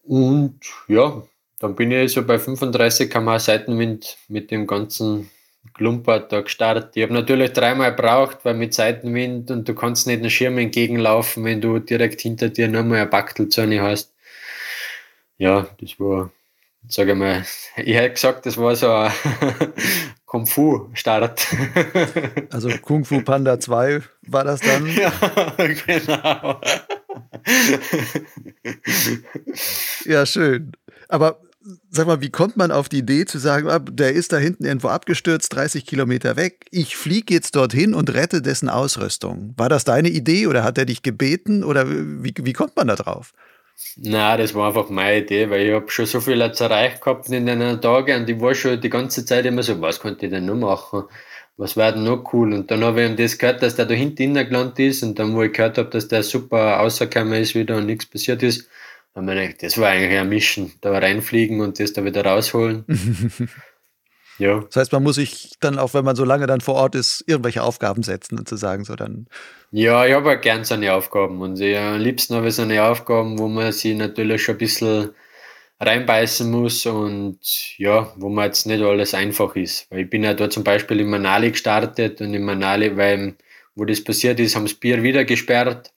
Und ja, dann bin ich so bei 35 km Seitenwind mit dem ganzen Klumper da gestartet. Ich habe natürlich dreimal gebraucht, weil mit Seitenwind und du kannst nicht den Schirm entgegenlaufen, wenn du direkt hinter dir nochmal ein Bachtelzone hast. Ja, das war, sage ich mal, ich hätte gesagt, das war so ein Kung Fu Start. Also Kung Fu Panda 2 war das dann? Ja, genau. ja, schön. Aber sag mal, wie kommt man auf die Idee zu sagen, ah, der ist da hinten irgendwo abgestürzt, 30 Kilometer weg, ich fliege jetzt dorthin und rette dessen Ausrüstung? War das deine Idee oder hat er dich gebeten oder wie, wie kommt man da drauf? Na, das war einfach meine Idee, weil ich habe schon so viel erreicht gehabt in den Tagen und ich war schon die ganze Zeit immer so, was könnte ich denn noch machen? Was wäre denn noch cool? Und dann habe ich ihm das gehört, dass der da hinten gelandet ist und dann, wo ich gehört habe, dass der super rausgekommen ist wieder und nichts passiert ist, man das war eigentlich ein Mischen, da reinfliegen und das da wieder rausholen. ja. Das heißt, man muss sich dann auch, wenn man so lange dann vor Ort ist, irgendwelche Aufgaben setzen und zu sagen, so dann. Ja, ich habe auch gern so eine Aufgaben und ich, am liebsten habe ich so eine Aufgaben, wo man sich natürlich schon ein bisschen reinbeißen muss und ja, wo man jetzt nicht alles einfach ist. Weil ich bin ja da zum Beispiel in Manali gestartet und in Manali, weil wo das passiert ist, haben das Bier wieder gesperrt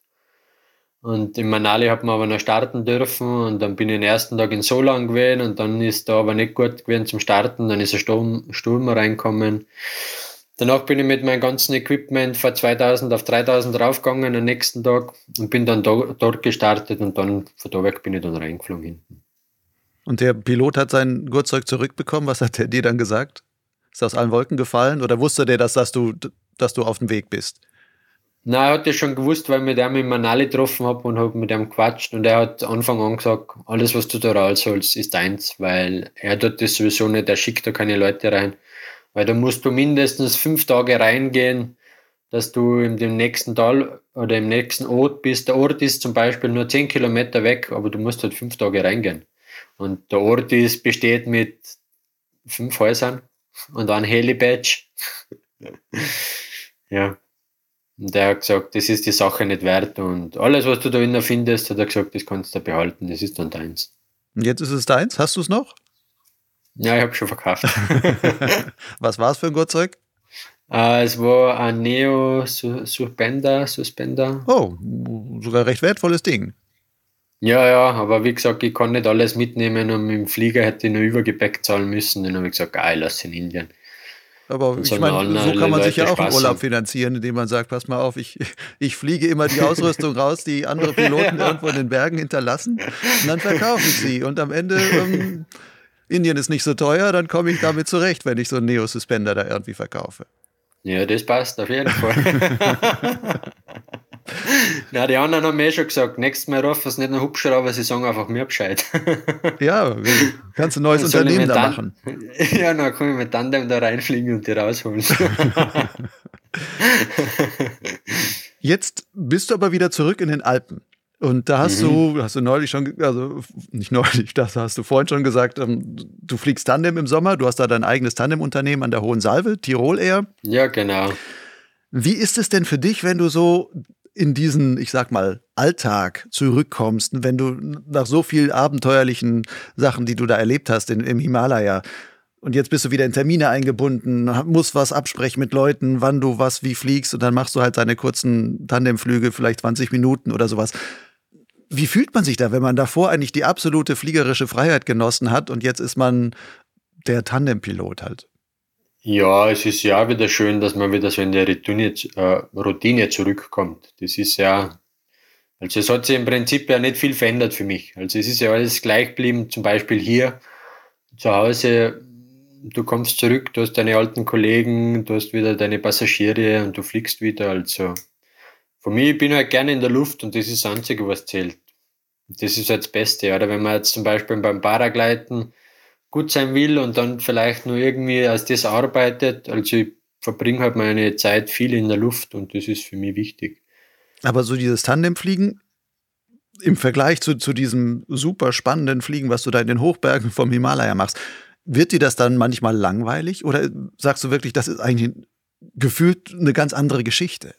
und in Manali hat man aber noch starten dürfen und dann bin ich den ersten Tag in Solan gewesen und dann ist da aber nicht gut gewesen zum Starten, dann ist ein Sturm, Sturm reinkommen. Danach bin ich mit meinem ganzen Equipment von 2000 auf 3000 raufgegangen am nächsten Tag und bin dann do, dort gestartet und dann von da weg bin ich dann reingeflogen hinten. Und der Pilot hat sein Gurtzeug zurückbekommen. Was hat er dir dann gesagt? Ist er aus allen Wolken gefallen oder wusste der, dass, dass, du, dass du auf dem Weg bist? Nein, er hat das schon gewusst, weil ich mit ihm in Manali getroffen habe und habe mit ihm gequatscht und er hat Anfang an gesagt, alles was du da rausholst, ist deins, weil er tut das sowieso nicht, er schickt da keine Leute rein. Weil da musst du mindestens fünf Tage reingehen, dass du in dem nächsten Tal oder im nächsten Ort bist. Der Ort ist zum Beispiel nur zehn Kilometer weg, aber du musst halt fünf Tage reingehen. Und der Ort ist, besteht mit fünf Häusern und ein Helibadge. ja. Und der hat gesagt, das ist die Sache nicht wert und alles, was du da innen findest, hat er gesagt, das kannst du behalten, das ist dann deins. Und jetzt ist es deins, hast du es noch? Ja, ich habe schon verkauft. was war es für ein Gurtzeug? Uh, es war ein Neo Suspender, Suspender. Oh, sogar recht wertvolles Ding. Ja, ja, aber wie gesagt, ich kann nicht alles mitnehmen und mit dem Flieger hätte ich nur Übergepäck zahlen müssen. Dann habe ich gesagt, geil, lass in Indien. Aber ich meine, so kann man sich ja auch einen Urlaub finanzieren, indem man sagt, pass mal auf, ich, ich fliege immer die Ausrüstung raus, die andere Piloten irgendwo in den Bergen hinterlassen und dann verkaufe ich sie. Und am Ende, ähm, Indien ist nicht so teuer, dann komme ich damit zurecht, wenn ich so einen Neo-Suspender da irgendwie verkaufe. Ja, das passt auf jeden Fall. Na, die anderen haben mir schon gesagt, nächstes Mal rufen es nicht nur Hubschrauber, sie sagen einfach mir Bescheid. ja, kannst du ein neues Unternehmen da machen. Ja, dann kann ich mit Tandem da reinfliegen und die rausholen. Jetzt bist du aber wieder zurück in den Alpen. Und da hast mhm. du, hast du neulich schon, also nicht neulich, das hast du vorhin schon gesagt, ähm, du fliegst Tandem im Sommer, du hast da dein eigenes Tandem-Unternehmen an der Hohen Salve, Tirol Air. Ja, genau. Wie ist es denn für dich, wenn du so in diesen, ich sag mal, Alltag zurückkommst, wenn du nach so vielen abenteuerlichen Sachen, die du da erlebt hast in, im Himalaya, und jetzt bist du wieder in Termine eingebunden, musst was absprechen mit Leuten, wann du was wie fliegst und dann machst du halt deine kurzen Tandemflüge, vielleicht 20 Minuten oder sowas. Wie fühlt man sich da, wenn man davor eigentlich die absolute fliegerische Freiheit genossen hat und jetzt ist man der Tandempilot halt? Ja, es ist ja wieder schön, dass man wieder so in der Routine, äh, Routine zurückkommt. Das ist ja, also es hat sich im Prinzip ja nicht viel verändert für mich. Also es ist ja alles gleich geblieben, zum Beispiel hier zu Hause, du kommst zurück, du hast deine alten Kollegen, du hast wieder deine Passagiere und du fliegst wieder. Also für mich, ich halt gerne in der Luft und das ist das Einzige, was zählt. Das ist halt das Beste. Oder wenn man jetzt zum Beispiel beim Paragleiten gut sein will und dann vielleicht nur irgendwie als das arbeitet. Also ich verbringe halt meine Zeit viel in der Luft und das ist für mich wichtig. Aber so dieses Tandemfliegen im Vergleich zu, zu diesem super spannenden Fliegen, was du da in den Hochbergen vom Himalaya machst, wird dir das dann manchmal langweilig oder sagst du wirklich, das ist eigentlich gefühlt eine ganz andere Geschichte?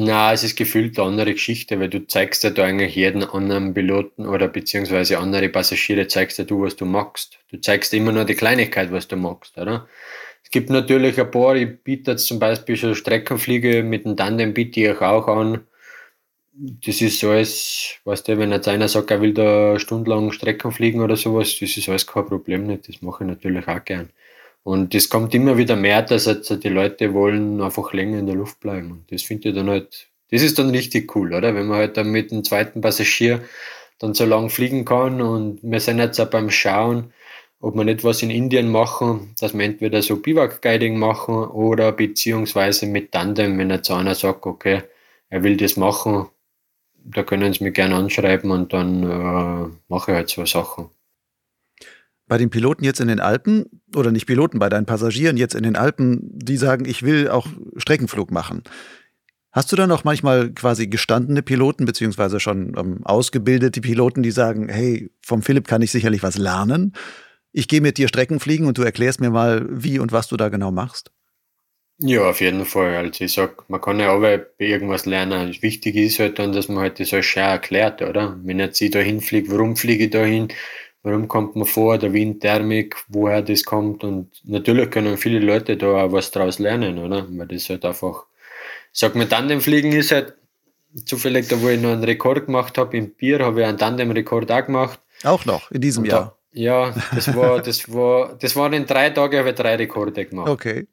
Na, es ist gefühlt eine andere Geschichte, weil du zeigst ja da eigentlich jeden anderen Piloten oder beziehungsweise andere Passagiere zeigst ja du, was du magst. Du zeigst immer nur die Kleinigkeit, was du magst, oder? Es gibt natürlich ein paar, ich biete jetzt zum Beispiel so Streckenfliege mit dem Tandem biete ich auch an. Das ist alles, weißt du, wenn jetzt einer sagt, er will da stundenlang Strecken fliegen oder sowas, das ist alles kein Problem nicht. Das mache ich natürlich auch gern. Und es kommt immer wieder mehr, dass jetzt die Leute wollen einfach länger in der Luft bleiben. Und das finde ich dann halt, das ist dann richtig cool, oder? Wenn man halt dann mit dem zweiten Passagier dann so lang fliegen kann. Und wir sind jetzt auch beim Schauen, ob wir nicht was in Indien machen, dass wir entweder so Biwak-Guiding machen oder beziehungsweise mit Tandem, wenn jetzt einer sagt, okay, er will das machen, da können sie mich gerne anschreiben und dann äh, mache ich halt so Sachen bei den Piloten jetzt in den Alpen, oder nicht Piloten, bei deinen Passagieren jetzt in den Alpen, die sagen, ich will auch Streckenflug machen. Hast du dann auch manchmal quasi gestandene Piloten, beziehungsweise schon ähm, ausgebildete Piloten, die sagen, hey, vom Philipp kann ich sicherlich was lernen. Ich gehe mit dir Strecken fliegen und du erklärst mir mal, wie und was du da genau machst? Ja, auf jeden Fall. Also ich sag, man kann ja auch bei irgendwas lernen. Wichtig ist halt dann, dass man halt das alles schön erklärt, oder? Wenn jetzt ich da hinfliege, warum fliege ich da hin? Warum kommt man vor, der Windthermik, woher das kommt. Und natürlich können viele Leute da auch was draus lernen, oder? Weil das halt einfach, ich sag mit Tandemfliegen ist halt zufällig, da wo ich noch einen Rekord gemacht habe im Bier, habe ich einen Tandemrekord auch gemacht. Auch noch in diesem Jahr. Ja, das war, das war, das waren in drei Tagen, habe ich drei Rekorde gemacht. Okay.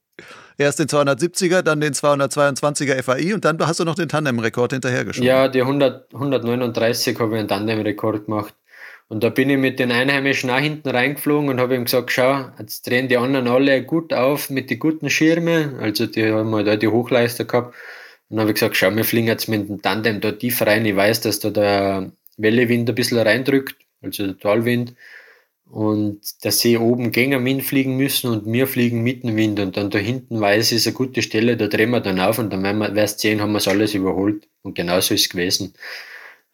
Erst den 270er, dann den 222er FAI und dann hast du noch den Tandemrekord hinterhergeschoben. Ja, die 100, 139 habe ich einen Tandemrekord gemacht. Und da bin ich mit den Einheimischen auch hinten reingeflogen und habe ihm gesagt, schau, jetzt drehen die anderen alle gut auf mit den guten Schirmen. Also die haben halt auch die Hochleister gehabt. Und dann habe ich gesagt, schau, wir fliegen jetzt mit dem Tandem da tief rein. Ich weiß, dass da der Wellewind ein bisschen reindrückt, also der Talwind. Und dass sie oben gegen den Wind fliegen müssen und wir fliegen mit dem Wind. Und dann da hinten weiß ich, ist eine gute Stelle, da drehen wir dann auf und dann werden wir, wirst sehen, haben wir es alles überholt. Und genauso ist es gewesen.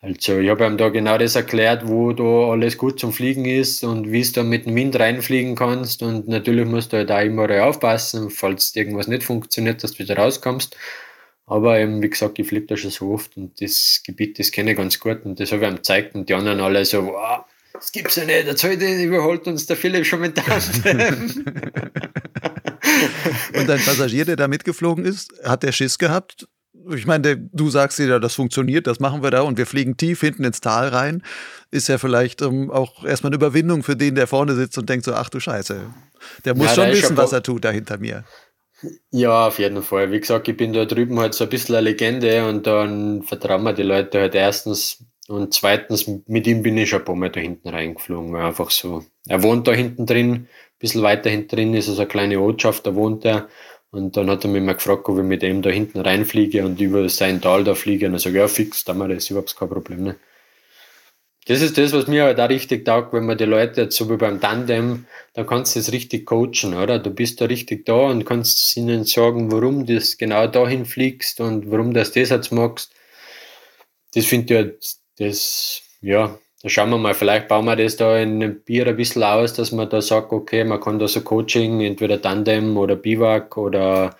Also ich habe ihm da genau das erklärt, wo da alles gut zum Fliegen ist und wie du da mit dem Wind reinfliegen kannst. Und natürlich musst du halt auch immer aufpassen, falls irgendwas nicht funktioniert, dass du wieder rauskommst. Aber eben, wie gesagt, ich fliege da schon so oft und das Gebiet, das kenne ich ganz gut und das habe ich ihm gezeigt und die anderen alle so, wow, das gibt's ja nicht, jetzt heute überholt uns der Philipp schon mit Tandem. und dein Passagier, der da mitgeflogen ist, hat der Schiss gehabt? Ich meine, du sagst dir, das funktioniert, das machen wir da und wir fliegen tief hinten ins Tal rein. Ist ja vielleicht um, auch erstmal eine Überwindung für den, der vorne sitzt und denkt so, ach du Scheiße, der muss ja, schon wissen, was er tut da hinter mir. Ja, auf jeden Fall. Wie gesagt, ich bin da drüben halt so ein bisschen eine Legende und dann vertrauen mir die Leute halt erstens und zweitens, mit ihm bin ich schon ein paar Mal da hinten reingeflogen. Einfach so. Er wohnt da hinten drin, ein bisschen weiter hinten drin ist also eine kleine Ortschaft, da wohnt er. Und dann hat er mich mal gefragt, ob ich mit ihm da hinten reinfliege und über sein Tal da fliege. Und er sagt, ja, fix, da das ist überhaupt kein Problem. Ne? Das ist das, was mir halt auch richtig taugt, wenn man die Leute jetzt so wie beim Tandem, da kannst du es richtig coachen, oder? Du bist da richtig da und kannst ihnen sagen, warum du genau dahin fliegst und warum du das jetzt magst. Das finde ich halt, das, ja, da schauen wir mal, vielleicht bauen wir das da in einem Bier ein bisschen aus, dass man da sagt, okay, man kann da so Coaching, entweder Tandem oder Biwak oder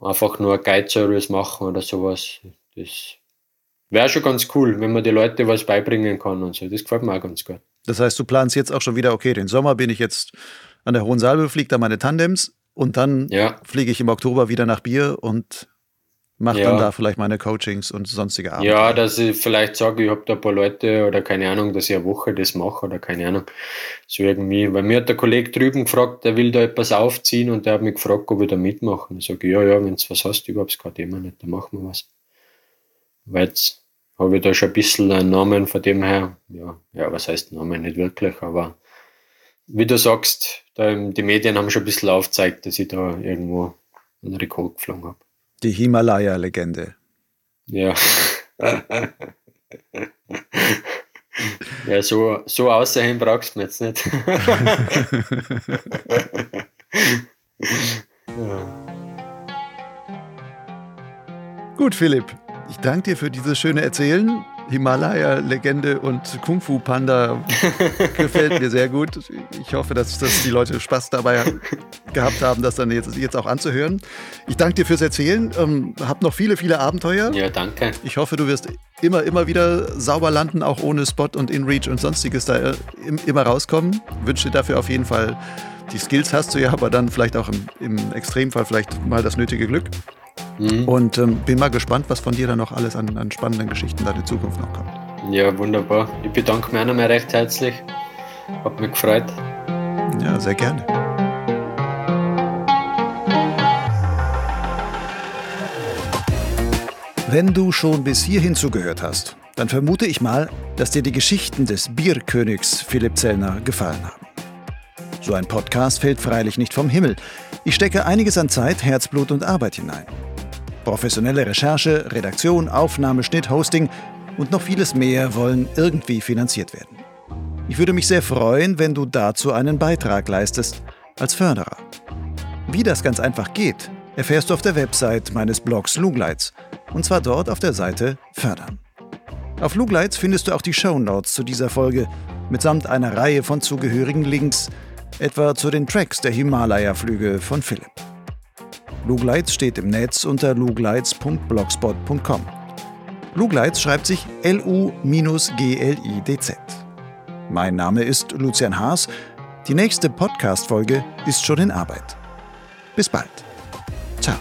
einfach nur Guide-Service machen oder sowas. Das wäre schon ganz cool, wenn man die Leute was beibringen kann und so. Das gefällt mir auch ganz gut. Das heißt, du planst jetzt auch schon wieder, okay, den Sommer bin ich jetzt an der Hohen Salbe, fliege da meine Tandems und dann ja. fliege ich im Oktober wieder nach Bier und mache ja. dann da vielleicht meine Coachings und sonstige Arbeit. Ja, dass ich vielleicht sage, ich habe da ein paar Leute oder keine Ahnung, dass ich eine Woche das mache oder keine Ahnung. So irgendwie. Weil mir hat der Kollege drüben gefragt, der will da etwas aufziehen und der hat mich gefragt, ob ich da mitmache. Ich sage, ja, ja, wenn du was hast, überhaupt kein Thema nicht, dann machen wir was. Weil jetzt habe ich da schon ein bisschen einen Namen von dem her. Ja, ja, was heißt Namen? Nicht wirklich, aber wie du sagst, die Medien haben schon ein bisschen aufgezeigt, dass ich da irgendwo einen Rekord geflogen habe. Die Himalaya-Legende. Ja. ja, so, so aussehen brauchst du jetzt nicht. ja. Gut, Philipp. Ich danke dir für dieses schöne Erzählen. Himalaya-Legende und Kung Fu Panda gefällt mir sehr gut. Ich hoffe, dass, dass die Leute Spaß dabei gehabt haben, das dann jetzt, jetzt auch anzuhören. Ich danke dir fürs Erzählen. Ähm, hab noch viele, viele Abenteuer. Ja, danke. Ich hoffe, du wirst immer, immer wieder sauber landen, auch ohne Spot und InReach und sonstiges da äh, immer rauskommen. Wünsche dir dafür auf jeden Fall die Skills hast du ja, aber dann vielleicht auch im, im Extremfall vielleicht mal das nötige Glück. Mhm. Und ähm, bin mal gespannt, was von dir dann noch alles an, an spannenden Geschichten da in Zukunft noch kommt. Ja, wunderbar. Ich bedanke mich auch nochmal recht herzlich. Hat mich gefreut. Ja, sehr gerne. Wenn du schon bis hierhin zugehört hast, dann vermute ich mal, dass dir die Geschichten des Bierkönigs Philipp Zellner gefallen haben. So ein Podcast fällt freilich nicht vom Himmel. Ich stecke einiges an Zeit, Herzblut und Arbeit hinein. Professionelle Recherche, Redaktion, Aufnahme, Schnitt, Hosting und noch vieles mehr wollen irgendwie finanziert werden. Ich würde mich sehr freuen, wenn du dazu einen Beitrag leistest, als Förderer. Wie das ganz einfach geht, erfährst du auf der Website meines Blogs Lugleits, und zwar dort auf der Seite Fördern. Auf Lugleits findest du auch die Show Notes zu dieser Folge mitsamt einer Reihe von zugehörigen Links, etwa zu den Tracks der Himalaya-Flüge von Philipp. Lugleitz steht im Netz unter lugleitz.blogspot.com. Lugleitz schreibt sich L-U-G-L-I-D-Z. Mein Name ist Lucian Haas. Die nächste Podcast-Folge ist schon in Arbeit. Bis bald. Ciao.